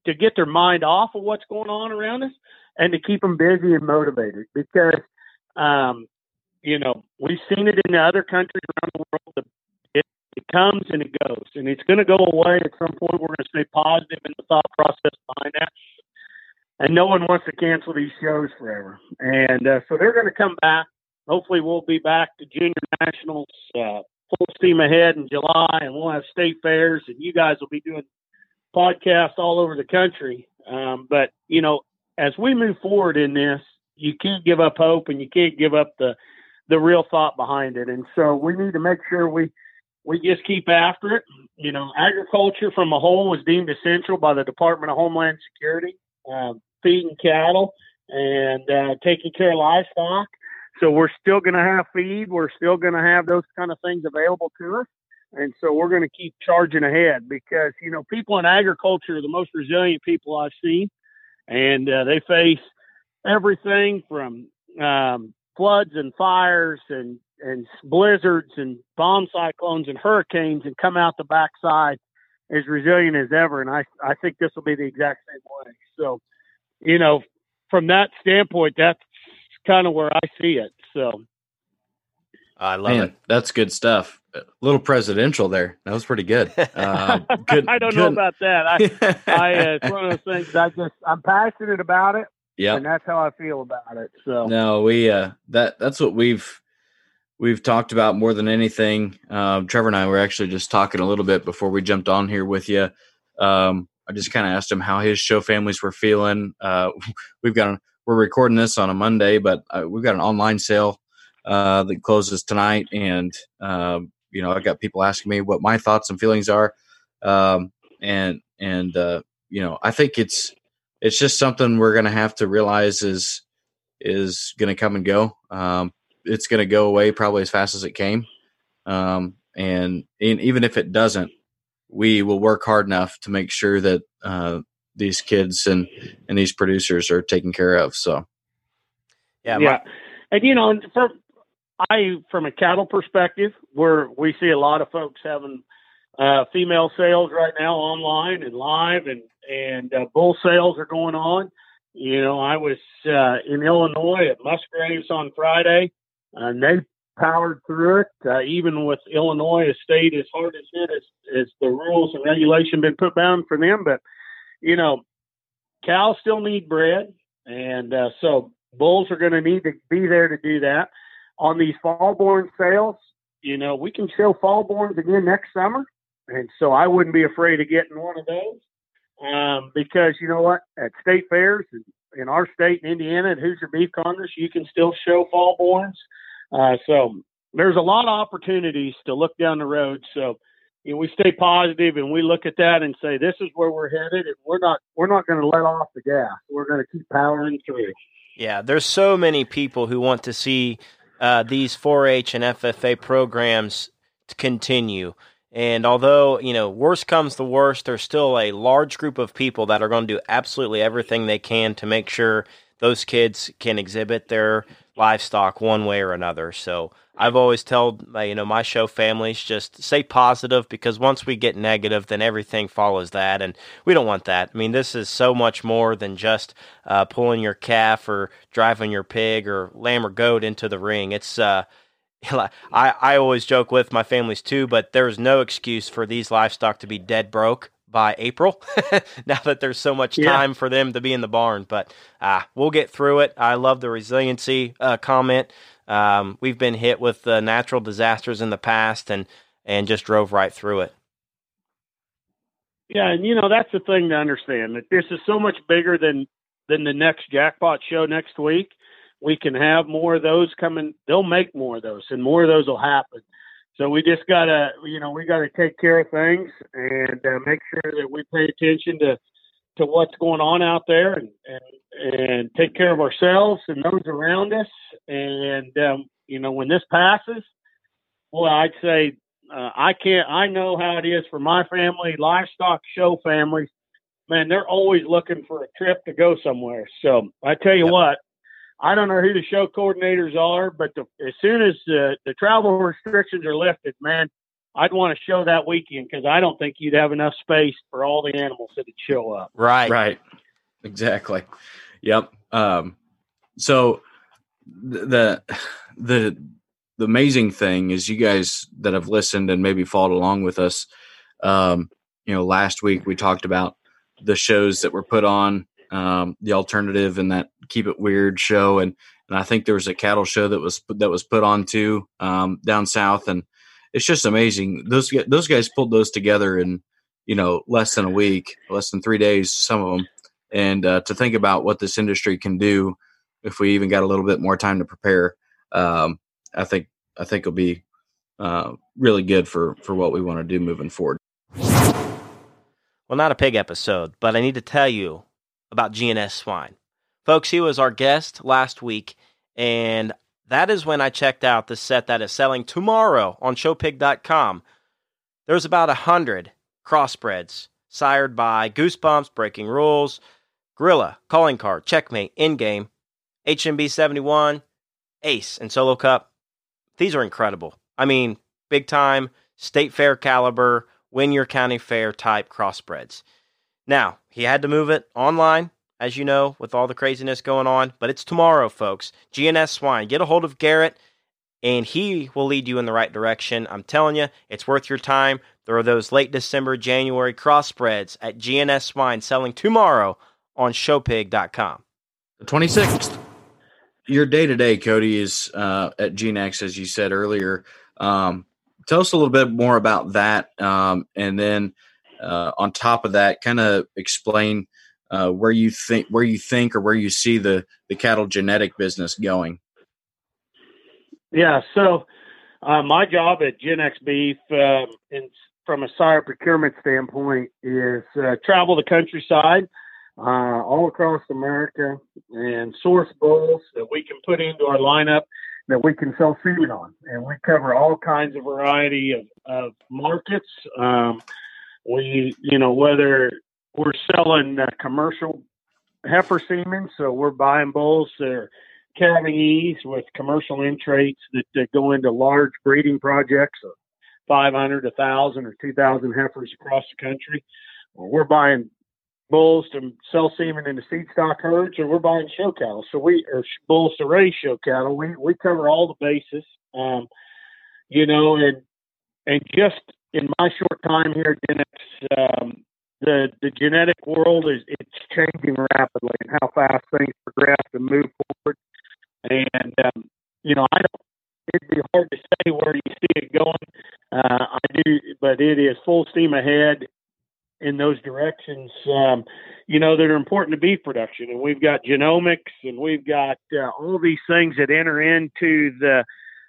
to get their mind off of what's going on around us and to keep them busy and motivated because um, you know we've seen it in the other countries around the world it, it comes and it goes and it's going to go away at some point we're going to stay positive in the thought process behind that and no one wants to cancel these shows forever and uh, so they're going to come back hopefully we'll be back to junior nationals uh, full steam ahead in july and we'll have state fairs and you guys will be doing podcasts all over the country. Um, but you know, as we move forward in this, you can't give up hope and you can't give up the the real thought behind it. And so we need to make sure we we just keep after it. You know, agriculture from a whole was deemed essential by the Department of Homeland Security, uh, feeding cattle and uh, taking care of livestock. So we're still going to have feed. We're still going to have those kind of things available to us. And so we're going to keep charging ahead because, you know, people in agriculture are the most resilient people I've seen. And uh, they face everything from um, floods and fires and, and blizzards and bomb cyclones and hurricanes and come out the backside as resilient as ever. And I, I think this will be the exact same way. So, you know, from that standpoint, that's kind of where I see it. So, I love Man, it. That's good stuff. A little presidential there. That was pretty good. Uh, good I don't good. know about that. I, I uh, it's one of those things. I just I'm passionate about it, yeah. and that's how I feel about it. So No, we uh that that's what we've we've talked about more than anything. Um, Trevor and I were actually just talking a little bit before we jumped on here with you. Um, I just kind of asked him how his show families were feeling. Uh, we've got we're recording this on a Monday, but uh, we've got an online sale uh, that closes tonight, and um, you know I got people asking me what my thoughts and feelings are, um, and and uh, you know I think it's it's just something we're going to have to realize is is going to come and go. Um, it's going to go away probably as fast as it came. Um, and, and even if it doesn't, we will work hard enough to make sure that uh, these kids and, and these producers are taken care of. So, Yeah, yeah, my- and you know, from I from a cattle perspective, where we see a lot of folks having uh, female sales right now online and live, and and uh, bull sales are going on. You know, I was uh, in Illinois at Musgraves on Friday, and they powered through it, uh, even with Illinois a state as hard as it as, as the rules and regulation been put down for them. But you know, cows still need bred, and uh, so bulls are going to need to be there to do that. On these fall born sales, you know, we can show fall borns again next summer, and so I wouldn't be afraid of getting one of those um, because you know what, at state fairs in, in our state in Indiana at Hoosier Beef Congress, you can still show fall borns. Uh, so there's a lot of opportunities to look down the road. So you know, we stay positive and we look at that and say this is where we're headed, and we're not we're not going to let off the gas. We're going to keep powering through. Yeah, there's so many people who want to see uh, these 4-H and FFA programs to continue. And although you know, worst comes to worst, there's still a large group of people that are going to do absolutely everything they can to make sure those kids can exhibit their livestock one way or another. So I've always told my, you know my show families just stay positive because once we get negative, then everything follows that, and we don't want that. I mean, this is so much more than just uh, pulling your calf or driving your pig or lamb or goat into the ring. It's uh, I I always joke with my families too, but there is no excuse for these livestock to be dead broke by April. now that there's so much Yeah. time for them to be in the barn, but uh, we'll get through it. I love the resiliency uh, comment. Um, we've been hit with uh, natural disasters in the past, and and just drove right through it. Yeah, and you know that's the thing to understand that this is so much bigger than than the next jackpot show next week. We can have more of those coming. They'll make more of those, and more of those will happen. So we just gotta, you know, we gotta take care of things and uh, make sure that we pay attention to to what's going on out there, and and, and take care of ourselves and those around us. And um, you know, when this passes, well, I'd say uh, I can't. I know how it is for my family, livestock show families. Man, they're always looking for a trip to go somewhere. So I tell you Yep. what, I don't know who the show coordinators are, but the, as soon as the, the travel restrictions are lifted, man, I'd want to show that weekend because I don't think you'd have enough space for all the animals that'd show up. Right. right. Exactly. Yep. Um, so the, the, the amazing thing is you guys that have listened and maybe followed along with us, um, you know, last week we talked about the shows that were put on, um, the alternative and that keep it weird show. And, and I think there was a cattle show that was, that was put on too, um, down South. And it's just amazing. Those, those guys pulled those together in, you know, less than a week, less than three days, some of them. And, uh, to think about what this industry can do if we even got a little bit more time to prepare, um, I think, I think it'll be, uh, really good for, for what we want to do moving forward. Well, not a pig episode, but I need to tell you about GNS Swine. Folks, he was our guest last week, and that is when I checked out the set that is selling tomorrow on showpig.com. There's about a hundred crossbreds sired by Goosebumps, Breaking Rules, Gorilla, Calling Card, Checkmate, In-Game, HMB 71, Ace, and Solo Cup. These are incredible. I mean, big time, state fair caliber, win your county fair type crossbreds. Now, he had to move it online, as you know, with all the craziness going on, but it's tomorrow, folks. GNS Swine. Get a hold of Garrett and he will lead you in the right direction. I'm telling you, it's worth your time. There are those late December, January crossbreds at GNS Swine selling tomorrow on showpig.com. The 26th. Your day to day, Cody, is uh, at Genex, as you said earlier. Um, tell us a little bit more about that. Um, and then uh, on top of that, kind of explain uh, where you think where you think or where you see the the cattle genetic business going. Yeah, so uh, my job at Genex Beef, um, from a sire procurement standpoint, is uh, travel the countryside uh, all across America and source bulls that we can put into our lineup that we can sell semen on. And we cover all kinds of variety of, of markets. Um, we, you know, whether we're selling uh, commercial heifer semen, so we're buying bulls that are calving ease with commercial intrates that, that go into large breeding projects of 500, 1,000, or 2,000 heifers across the country. Or we're buying bulls to sell semen into seed stock herds, or we're buying show cattle. So we or bulls to raise show cattle. We we cover all the bases. Um, you know, and and just in my short time here at Genex, um, the the genetic world is it's changing rapidly, and how fast things progress and move forward. And um, you know, I don't. It'd be hard to say where you see it going. Uh, I do, but it is full steam ahead in those directions, um, you know, that are important to beef production. And we've got genomics and we've got uh, all these things that enter into the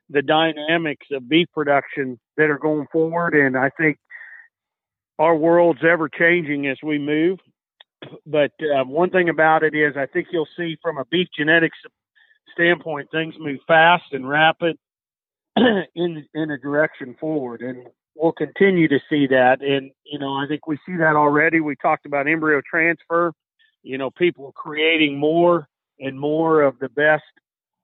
the dynamics of beef production that are going forward. And I think our world's ever changing as we move. But um, one thing about it is, I think you'll see from a beef genetics standpoint, things move fast and rapid in in a direction forward. And we'll continue to see that. And, you know, I think we see that already. We talked about embryo transfer, you know, people creating more and more of the best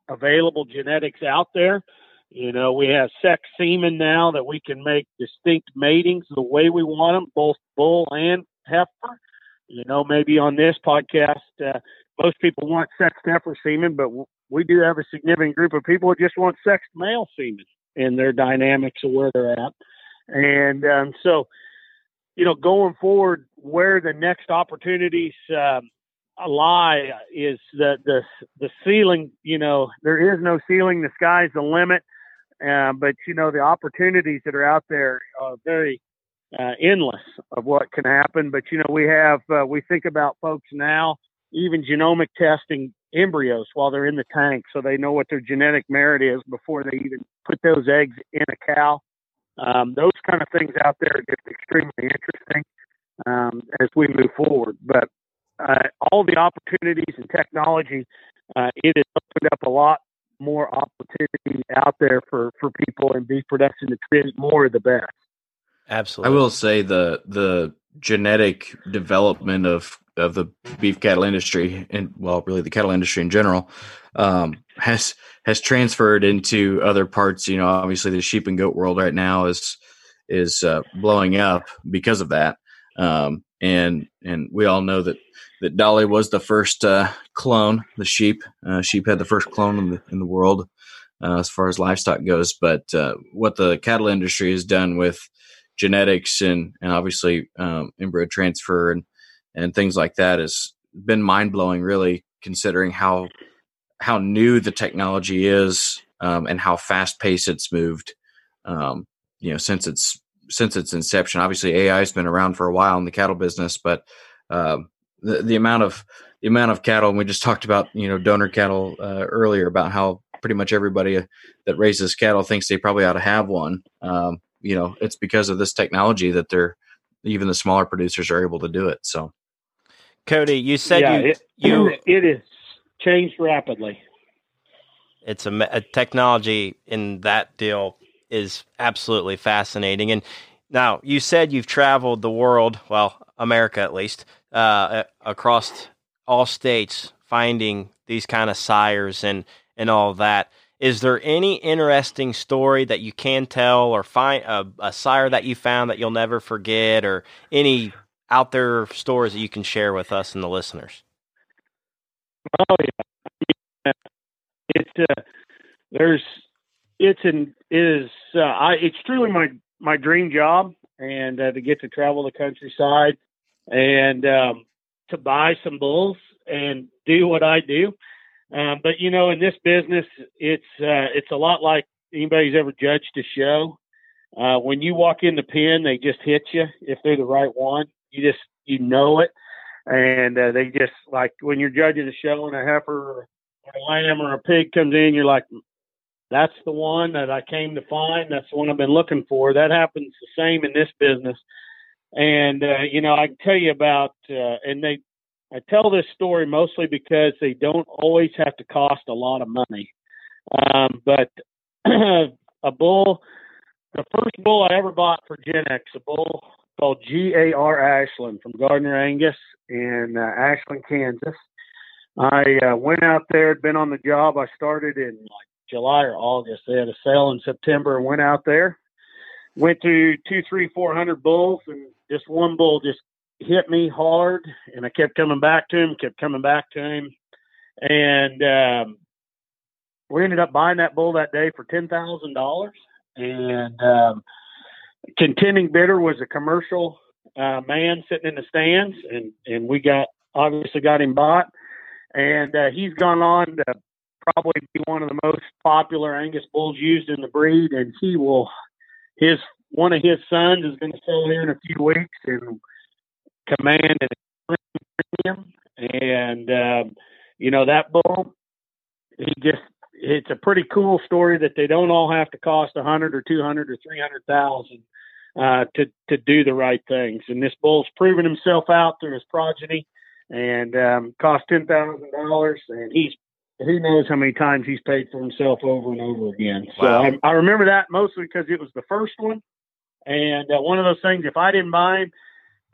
available genetics out there. You know, we have sex semen now that we can make distinct matings the way we want them, both bull and heifer. You know, maybe on this podcast, uh, most people want sexed heifer semen, but we do have a significant group of people who just want sexed male semen in their dynamics of where they're at. And um, so, you know, going forward, where the next opportunities um, lie is the the the ceiling. You know, there is no ceiling. The sky's the limit. Uh, but you know, the opportunities that are out there are very uh, endless of what can happen. But you know, we have uh, we think about folks now, even genomic testing embryos while they're in the tank, so they know what their genetic merit is before they even put those eggs in a cow. Um, those kind of things out there are just extremely interesting um, as we move forward. But uh, all the opportunities and technology, uh, it has opened up a lot more opportunity out there for, for people in beef production to create more of the best. Absolutely. I will say the the genetic development of of the beef cattle industry and well really the cattle industry in general um, has has transferred into other parts you know obviously the sheep and goat world right now is is uh, blowing up because of that um, and and we all know that that Dolly was the first uh, clone the sheep uh, sheep had the first clone in the in the world uh, as far as livestock goes but uh, what the cattle industry has done with genetics and and obviously um, transfer and and things like that has been mind blowing, really, considering how how new the technology is um, and how fast paced it's moved. Um, you know, since its since its inception. Obviously, AI has been around for a while in the cattle business, but uh, the the amount of the amount of cattle, and we just talked about you know donor cattle uh, earlier about how pretty much everybody that raises cattle thinks they probably ought to have one. Um, you know, it's because of this technology that they're even the smaller producers are able to do it. So Cody, you said yeah, you it, you it is changed rapidly. It's a, a, technology in that deal is absolutely fascinating. And now you said you've traveled the world, well, America at least, uh, across all states, finding these kind of sires and and all that. Is there any interesting story that you can tell, or find a, a sire that you found that you'll never forget, or any out there stories that you can share with us and the listeners? Oh yeah, it's uh, there's it's an it is uh, I it's truly my my dream job, and uh, to get to travel the countryside and um, to buy some bulls and do what I do. Uh, but you know, in this business, it's uh, it's a lot like anybody's ever judged a show. Uh, when you walk in the pen, they just hit you if they're the right one. You just you know it, and uh, they just like when you're judging a show and a heifer or a lamb or a pig comes in, you're like, that's the one that I came to find. That's the one I've been looking for. That happens the same in this business. And uh, you know, I can tell you about, uh, and they, I tell this story mostly because they don't always have to cost a lot of money. Um, but a bull, the first bull I ever bought for Genex, a bull called G.A.R. Ashland from Gardiner Angus in uh, Ashland, Kansas. I uh, went out there, had been on the job. I started in like July or August. They had a sale in September and went out there. Went to two, three, four hundred bulls, and just one bull just hit me hard, and I kept coming back to him, kept coming back to him, and um, we ended up buying that bull that day for ten thousand dollars. And um, contending bidder was a commercial uh, man sitting in the stands, and and we got obviously got him bought, and uh, he's gone on to probably be one of the most popular Angus bulls used in the breed, and he will his one of his sons is going to sell here in a few weeks and command an premium. And um, you know that bull, he just it's a pretty cool story that they don't all have to cost a hundred or two hundred or three hundred thousand uh, to to do the right things. And this bull's proven himself out through his progeny, and um, cost ten thousand dollars, and he's who knows how many times he's paid for himself over and over again. So wow. I, I, remember that mostly because it was the first one, and uh, one of those things. If I didn't buy him,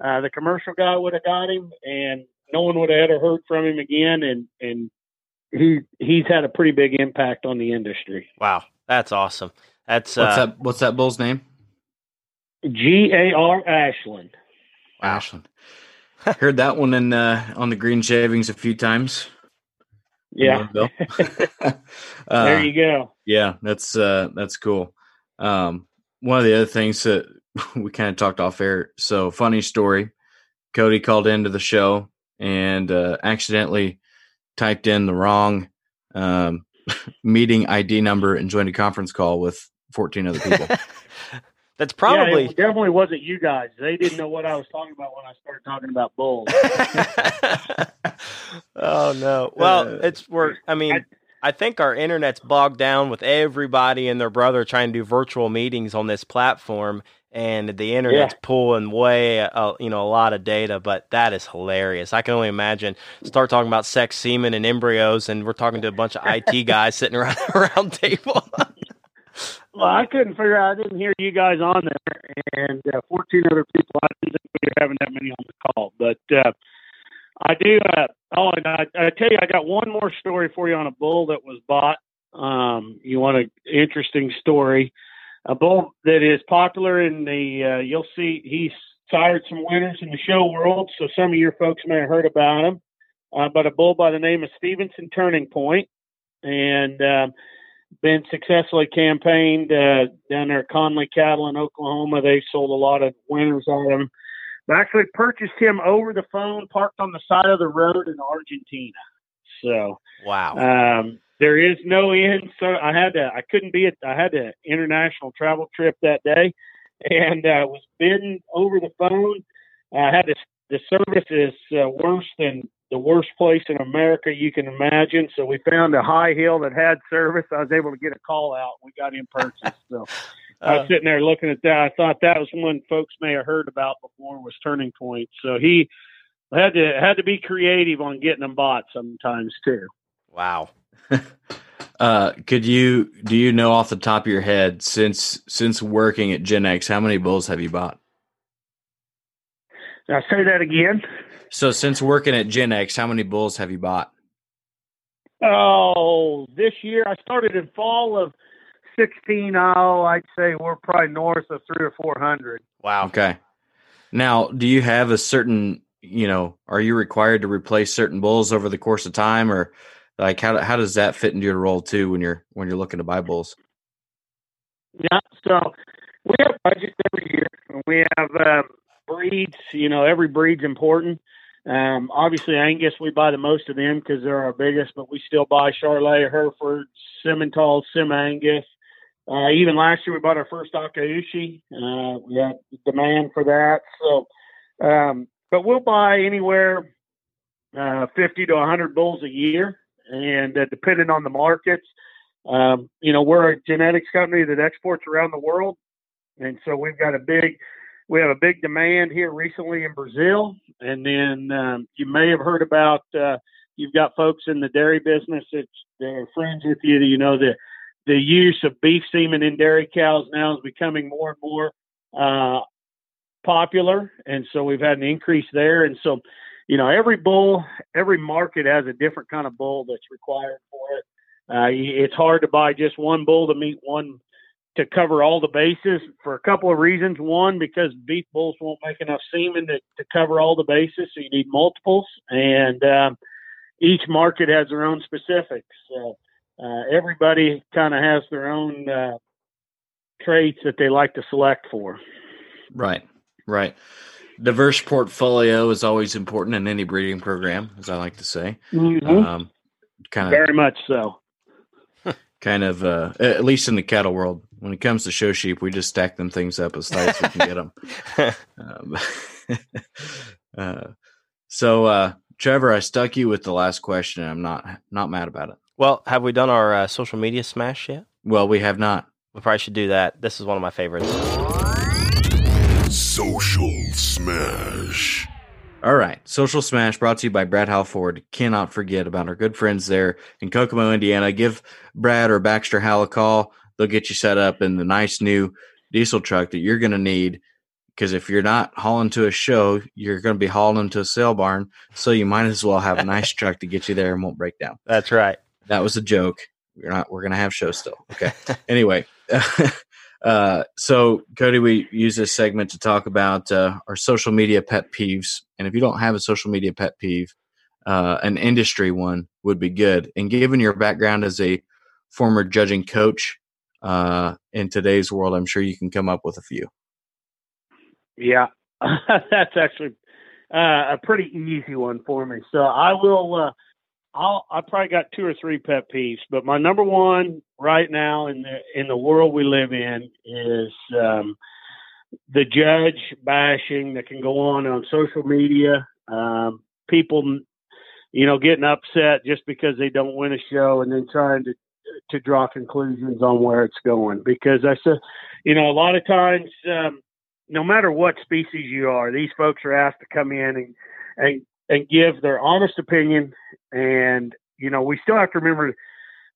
uh, the commercial guy would have got him, and no one would have ever heard from him again. And and he he's had a pretty big impact on the industry. Wow, that's awesome. That's what's uh, that? What's that bull's name? G A R Ashland. Wow. Ashland. Heard that one in uh, on the green shavings a few times. Yeah. uh, there you go. Yeah, that's uh that's cool. Um one of the other things that we kind of talked off air. So funny story. Cody called into the show and uh, accidentally typed in the wrong um, meeting ID number and joined a conference call with 14 other people. That's probably yeah, definitely wasn't you guys. They didn't know what I was talking about when I started talking about bulls. oh no! Well, uh, it's we're. I mean, I, I, think our internet's bogged down with everybody and their brother trying to do virtual meetings on this platform, and the internet's yeah. pulling way, uh, you know, a lot of data. But that is hilarious. I can only imagine. Start talking about sex, semen, and embryos, and we're talking to a bunch of IT guys sitting around a round table. Well, I couldn't figure out. I didn't hear you guys on there, and uh, 14 other people. I didn't think we were having that many on the call, but uh, I do. Uh, oh, and I, I tell you, I got one more story for you on a bull that was bought. Um, you want an interesting story? A bull that is popular in the. Uh, you'll see he's sired some winners in the show world, so some of your folks may have heard about him. Uh, but a bull by the name of Stevenson Turning Point, and um, been successfully campaigned uh, down there at Conley Cattle in Oklahoma. They sold a lot of winners on him. I actually purchased him over the phone, parked on the side of the road in Argentina. So wow, um, there is no end. So I had to, I couldn't be at, I had an international travel trip that day, and uh, was bidden over the phone. I had this. The service is uh, worse than the worst place in America you can imagine. So we found a high hill that had service. I was able to get a call out. We got him purchased. So I was uh. sitting there looking at that. I thought that was one folks may have heard about before was Turning Point. So he had to had to be creative on getting them bought sometimes too. Wow. uh, could you do you know off the top of your head since since working at Genex, how many bulls have you bought? Now say that again. So since working at Genex, how many bulls have you bought? Oh, this year I started in fall of sixteen. Oh, I'd say we're probably north of three or four hundred. Wow. Okay. Now, do you have a certain, you know, are you required to replace certain bulls over the course of time, or like how how does that fit into your role too when you're when you're looking to buy bulls? Yeah, so we have budgets every year. We have um, breeds. You know, every breed's important. Um, obviously, Angus, we buy the most of them because they're our biggest, but we still buy Charolais, Hereford, Simmental, Sim Angus. Uh, even last year, we bought our first Akaushi. Uh, we had demand for that. So, um, but we'll buy anywhere uh, 50 to 100 bulls a year, and uh, depending on the markets, um, you know, we're a genetics company that exports around the world, and so we've got a big we have a big demand here recently in Brazil, and then um, you may have heard about. Uh, you've got folks in the dairy business that are friends with you. That You know the the use of beef semen in dairy cows now is becoming more and more uh, popular, and so we've had an increase there. And so, you know, every bull, every market has a different kind of bull that's required for it. Uh, it's hard to buy just one bull to meet one to cover all the bases for a couple of reasons. One, because beef bulls won't make enough semen to, to cover all the bases, so you need multiples. And um, each market has their own specifics. So uh, everybody kind of has their own uh, traits that they like to select for. Right, right. Diverse portfolio is always important in any breeding program, as I like to say. Mm-hmm. Um, kind of very much so kind of uh, at least in the cattle world when it comes to show sheep we just stack them things up as tight as we can get them um, uh, so uh, trevor i stuck you with the last question i'm not not mad about it well have we done our uh, social media smash yet well we have not we probably should do that this is one of my favorites social smash all right. Social Smash brought to you by Brad Halford. Cannot forget about our good friends there in Kokomo, Indiana. Give Brad or Baxter Hal a call. They'll get you set up in the nice new diesel truck that you're going to need. Because if you're not hauling to a show, you're going to be hauling to a sale barn. So you might as well have a nice truck to get you there and won't break down. That's right. That was a joke. We're not. We're going to have show still. Okay. anyway, uh, so, Cody, we use this segment to talk about uh, our social media pet peeves. And if you don't have a social media pet peeve, uh, an industry one would be good. And given your background as a former judging coach uh, in today's world, I'm sure you can come up with a few. Yeah, that's actually uh, a pretty easy one for me. So I will uh, I'll, I probably got two or three pet peeves, but my number one right now in the in the world we live in is um, the judge bashing that can go on on social media. Um, people, you know, getting upset just because they don't win a show, and then trying to to draw conclusions on where it's going. Because I said, you know, a lot of times, um, no matter what species you are, these folks are asked to come in and and and give their honest opinion. And you know, we still have to remember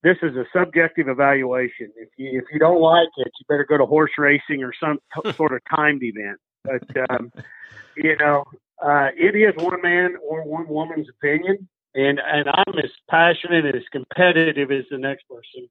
this is a subjective evaluation. If you if you don't like it, you better go to horse racing or some t- sort of timed event. But um, you know, uh, it is one man or one woman's opinion, and and I'm as passionate and as competitive as the next person.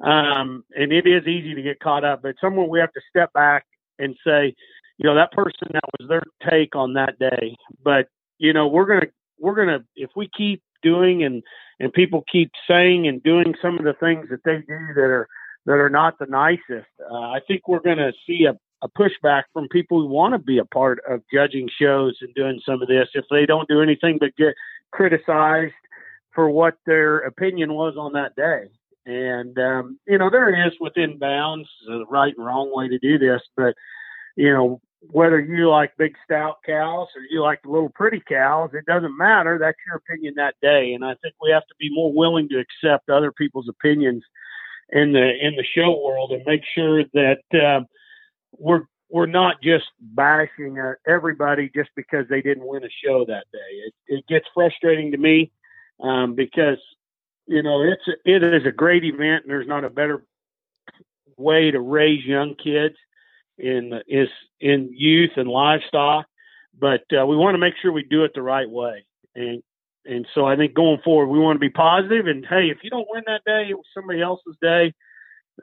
Um, and it is easy to get caught up, but someone we have to step back and say, you know, that person that was their take on that day, but you know, we're gonna we're gonna if we keep doing and and people keep saying and doing some of the things that they do that are that are not the nicest, uh, I think we're to see a, a pushback from people who want to be a part of judging shows and doing some of this if they don't do anything but get criticized for what their opinion was on that day. And um, you know, there is within bounds the right and wrong way to do this, but you know, whether you like big stout cows or you like the little pretty cows, it doesn't matter. That's your opinion that day. And I think we have to be more willing to accept other people's opinions in the in the show world and make sure that uh, we're we're not just bashing uh, everybody just because they didn't win a show that day. It, it gets frustrating to me um, because you know it's it is a great event and there's not a better way to raise young kids in is in youth and livestock, but uh, we want to make sure we do it the right way. And and so I think going forward, we want to be positive. And hey, if you don't win that day, it was somebody else's day.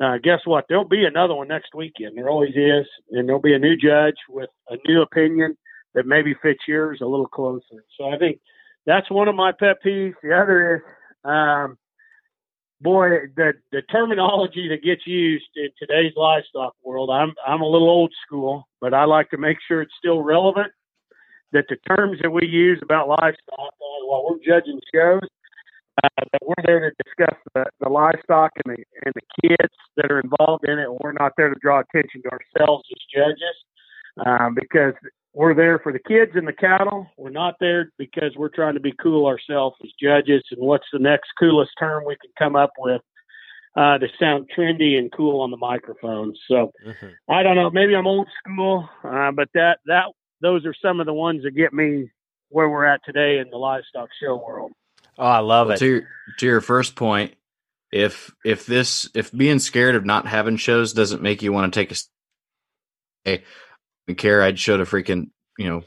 Uh, guess what? There'll be another one next weekend. There always is, and there'll be a new judge with a new opinion that maybe fits yours a little closer. So I think that's one of my pet peeves. The other is um, boy, the the terminology that gets used in today's livestock world, I'm I'm a little old school, but I like to make sure it's still relevant. That the terms that we use about livestock uh, while we're judging shows, uh, that we're there to discuss the, the livestock and the and the kids that are involved in it. And we're not there to draw attention to ourselves as judges, um, because we're there for the kids and the cattle. We're not there because we're trying to be cool ourselves as judges and what's the next coolest term we can come up with uh, to sound trendy and cool on the microphone. So mm-hmm. I don't know. Maybe I'm old school, uh, but that that those are some of the ones that get me where we're at today in the livestock show world. Oh, I love well, it. To your, to your first point, if if this if being scared of not having shows doesn't make you want to take a care. I'd show to freaking, you know,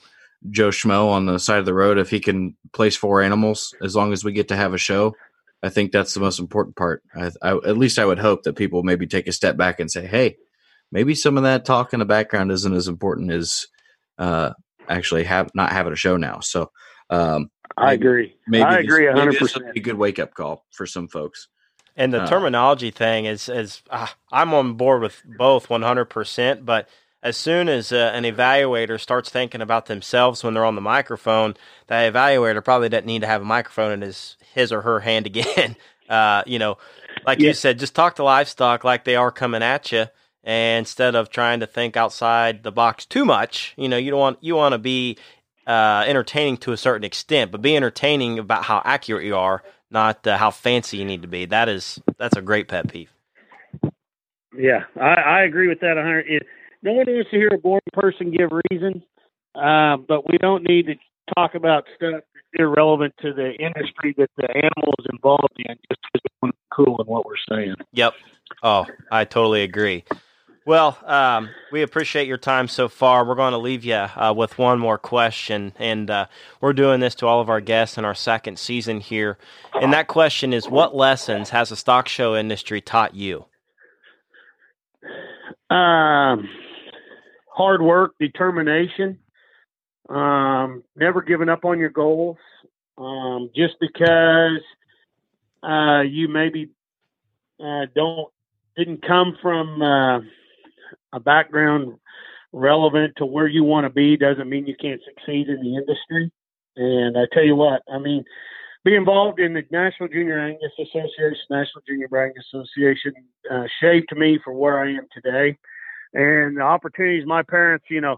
Joe Schmo on the side of the road if he can place four animals as long as we get to have a show. I think that's the most important part. I, I, at least I would hope that people maybe take a step back and say, "Hey, maybe some of that talk in the background isn't as important as uh, actually have not having a show now." So, um, I agree. Maybe I agree hundred percent. A good wake up call for some folks. And the uh, terminology thing is is uh, I'm on board with both 100. percent But as soon as uh, an evaluator starts thinking about themselves when they're on the microphone, that evaluator probably doesn't need to have a microphone in his his or her hand again. Uh, you know, like yeah. you said, just talk to livestock like they are coming at you, and instead of trying to think outside the box too much. You know, you don't want you want to be uh, entertaining to a certain extent, but be entertaining about how accurate you are, not uh, how fancy you need to be. That is that's a great pet peeve. Yeah, I, I agree with that. hundred no one wants to hear a boring person give reason, uh, but we don't need to talk about stuff that's irrelevant to the industry that the animal is involved in just because we're cool in what we're saying. Yep. Oh, I totally agree. Well, um, we appreciate your time so far. We're going to leave you uh, with one more question, and uh, we're doing this to all of our guests in our second season here. And that question is: What lessons has the stock show industry taught you? Um, hard work, determination, um, never giving up on your goals. Um, just because uh, you maybe uh, don't didn't come from uh, a background relevant to where you want to be doesn't mean you can't succeed in the industry. And I tell you what, I mean, be involved in the National Junior Angus Association, National Junior Angus Association, uh, shaped me for where I am today and the opportunities my parents, you know,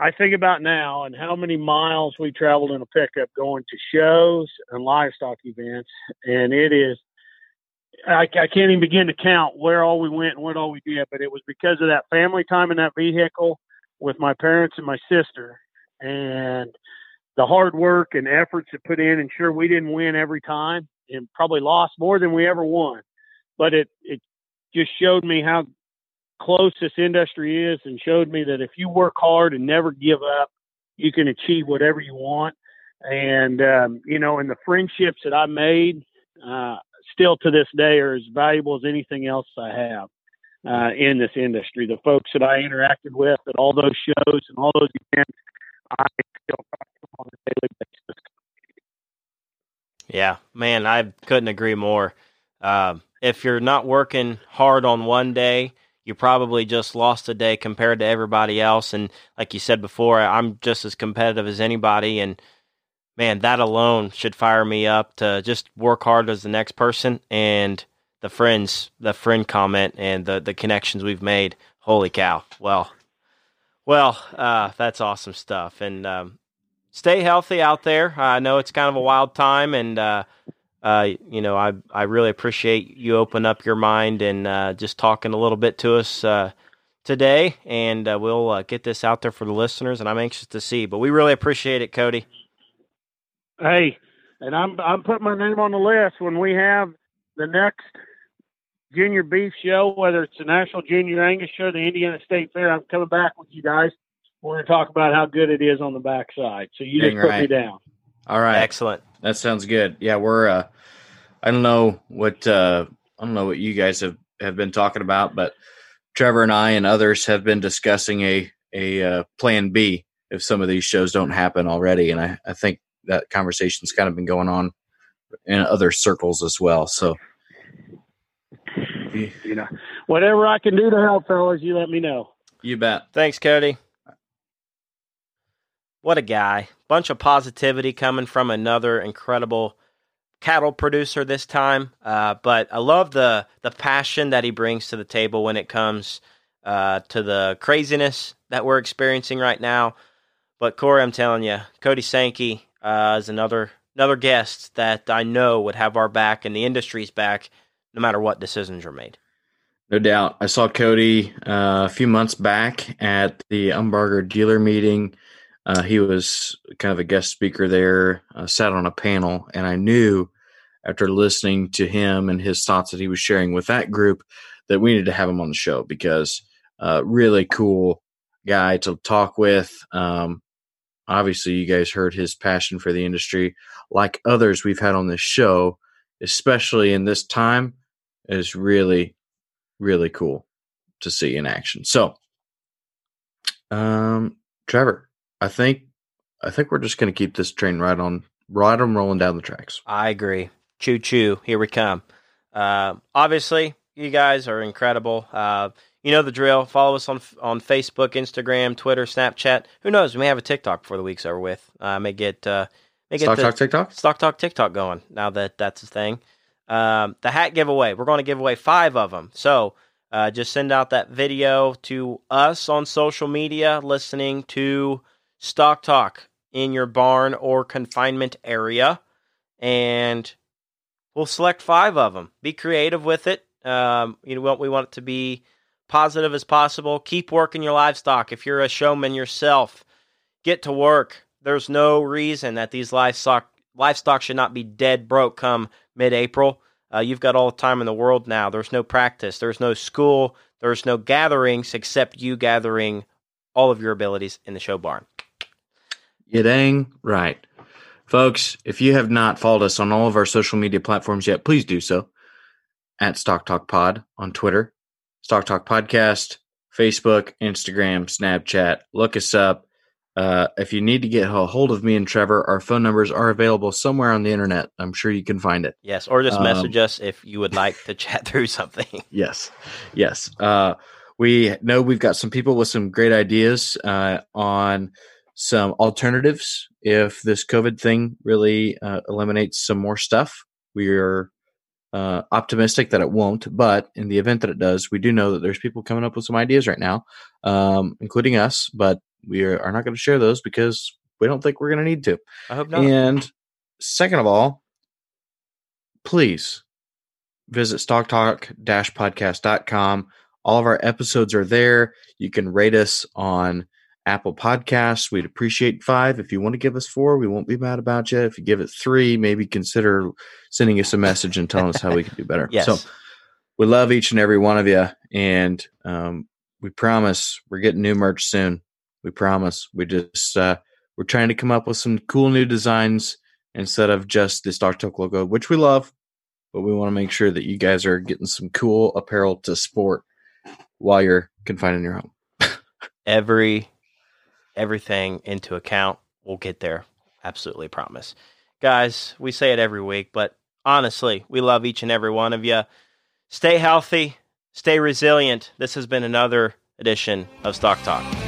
I think about now and how many miles we traveled in a pickup going to shows and livestock events, and it is. I, I can't even begin to count where all we went and what all we did, but it was because of that family time in that vehicle with my parents and my sister, and the hard work and efforts that put in. And sure, we didn't win every time, and probably lost more than we ever won, but it it just showed me how close this industry is and showed me that if you work hard and never give up, you can achieve whatever you want. And, um, you know, and the friendships that I made uh, still to this day are as valuable as anything else I have uh, in this industry. The folks that I interacted with at all those shows and all those events, I still talk to on a daily basis. Yeah, man, I couldn't agree more. Um, if you're not working hard on one day, you probably just lost a day compared to everybody else. And like you said before, I'm just as competitive as anybody. And man, that alone should fire me up to just work hard as the next person. And the friends, the friend comment, and the the connections we've made. Holy cow! Well, well, uh, that's awesome stuff. And um, stay healthy out there. I know it's kind of a wild time, and uh, uh, you know, I I really appreciate you open up your mind and uh, just talking a little bit to us uh, today, and uh, we'll uh, get this out there for the listeners. And I'm anxious to see, but we really appreciate it, Cody. Hey, and I'm I'm putting my name on the list when we have the next junior beef show, whether it's the National Junior Angus Show, the Indiana State Fair. I'm coming back with you guys. We're going to talk about how good it is on the backside. So you Dang just put right. me down. All right, excellent. That sounds good. Yeah, we're. Uh, I don't know what uh, I don't know what you guys have have been talking about, but Trevor and I and others have been discussing a a uh, plan B if some of these shows don't happen already, and I, I think that conversation's kind of been going on in other circles as well. So you know, whatever I can do to help, fellas, you let me know. You bet. Thanks, Cody. What a guy. Bunch of positivity coming from another incredible cattle producer this time. Uh, but I love the the passion that he brings to the table when it comes uh, to the craziness that we're experiencing right now. But Corey, I'm telling you, Cody Sankey uh, is another another guest that I know would have our back and the industry's back, no matter what decisions are made. No doubt. I saw Cody uh, a few months back at the Umbarger dealer meeting. Uh, he was kind of a guest speaker there, uh, sat on a panel, and I knew after listening to him and his thoughts that he was sharing with that group that we needed to have him on the show because uh, really cool guy to talk with. Um, obviously, you guys heard his passion for the industry, like others we've had on this show, especially in this time, is really, really cool to see in action. So, um, Trevor, I think I think we're just going to keep this train right on right on rolling down the tracks. I agree. Choo choo. Here we come. Uh, obviously, you guys are incredible. Uh, you know the drill. Follow us on on Facebook, Instagram, Twitter, Snapchat. Who knows? We may have a TikTok before the week's over with. Uh, may get uh, may get Stock the Talk TikTok. Stock Talk TikTok going now that that's a thing. Um, the hat giveaway. We're going to give away five of them. So uh, just send out that video to us on social media, listening to Stock Talk in your barn or confinement area, and we'll select five of them. Be creative with it. Um, you know we want it to be positive as possible. Keep working your livestock. If you're a showman yourself, get to work. There's no reason that these livestock livestock should not be dead broke come mid-April. Uh, you've got all the time in the world now. There's no practice. There's no school. There's no gatherings except you gathering all of your abilities in the show barn. You dang right. Folks, if you have not followed us on all of our social media platforms yet, please do so at Stock Talk Pod on Twitter, Stock Talk Podcast, Facebook, Instagram, Snapchat. Look us up. Uh, if you need to get a hold of me and Trevor, our phone numbers are available somewhere on the internet. I'm sure you can find it. Yes, or just Um, message us if you would like to chat through something. Yes, yes. Uh, we know we've got some people with some great ideas uh, on some alternatives if this COVID thing really uh, eliminates some more stuff. We are uh, optimistic that it won't, but in the event that it does, we do know that there's people coming up with some ideas right now, um, including us. But we are, are not going to share those because we don't think we're going to need to. I hope not. And second of all, please visit stocktalk-podcast.com. All of our episodes are there. You can rate us on Apple Podcasts. We'd appreciate five. If you want to give us four, we won't be mad about you. If you give it three, maybe consider sending us a message and telling us how we can do better. Yes. So we love each and every one of you. And um, we promise we're getting new merch soon. We promise. We just, uh, we're trying to come up with some cool new designs instead of just the Stock Talk logo, which we love, but we want to make sure that you guys are getting some cool apparel to sport while you're confined in your home. every everything into account. We'll get there. Absolutely promise. Guys, we say it every week, but honestly, we love each and every one of you. Stay healthy, stay resilient. This has been another edition of Stock Talk.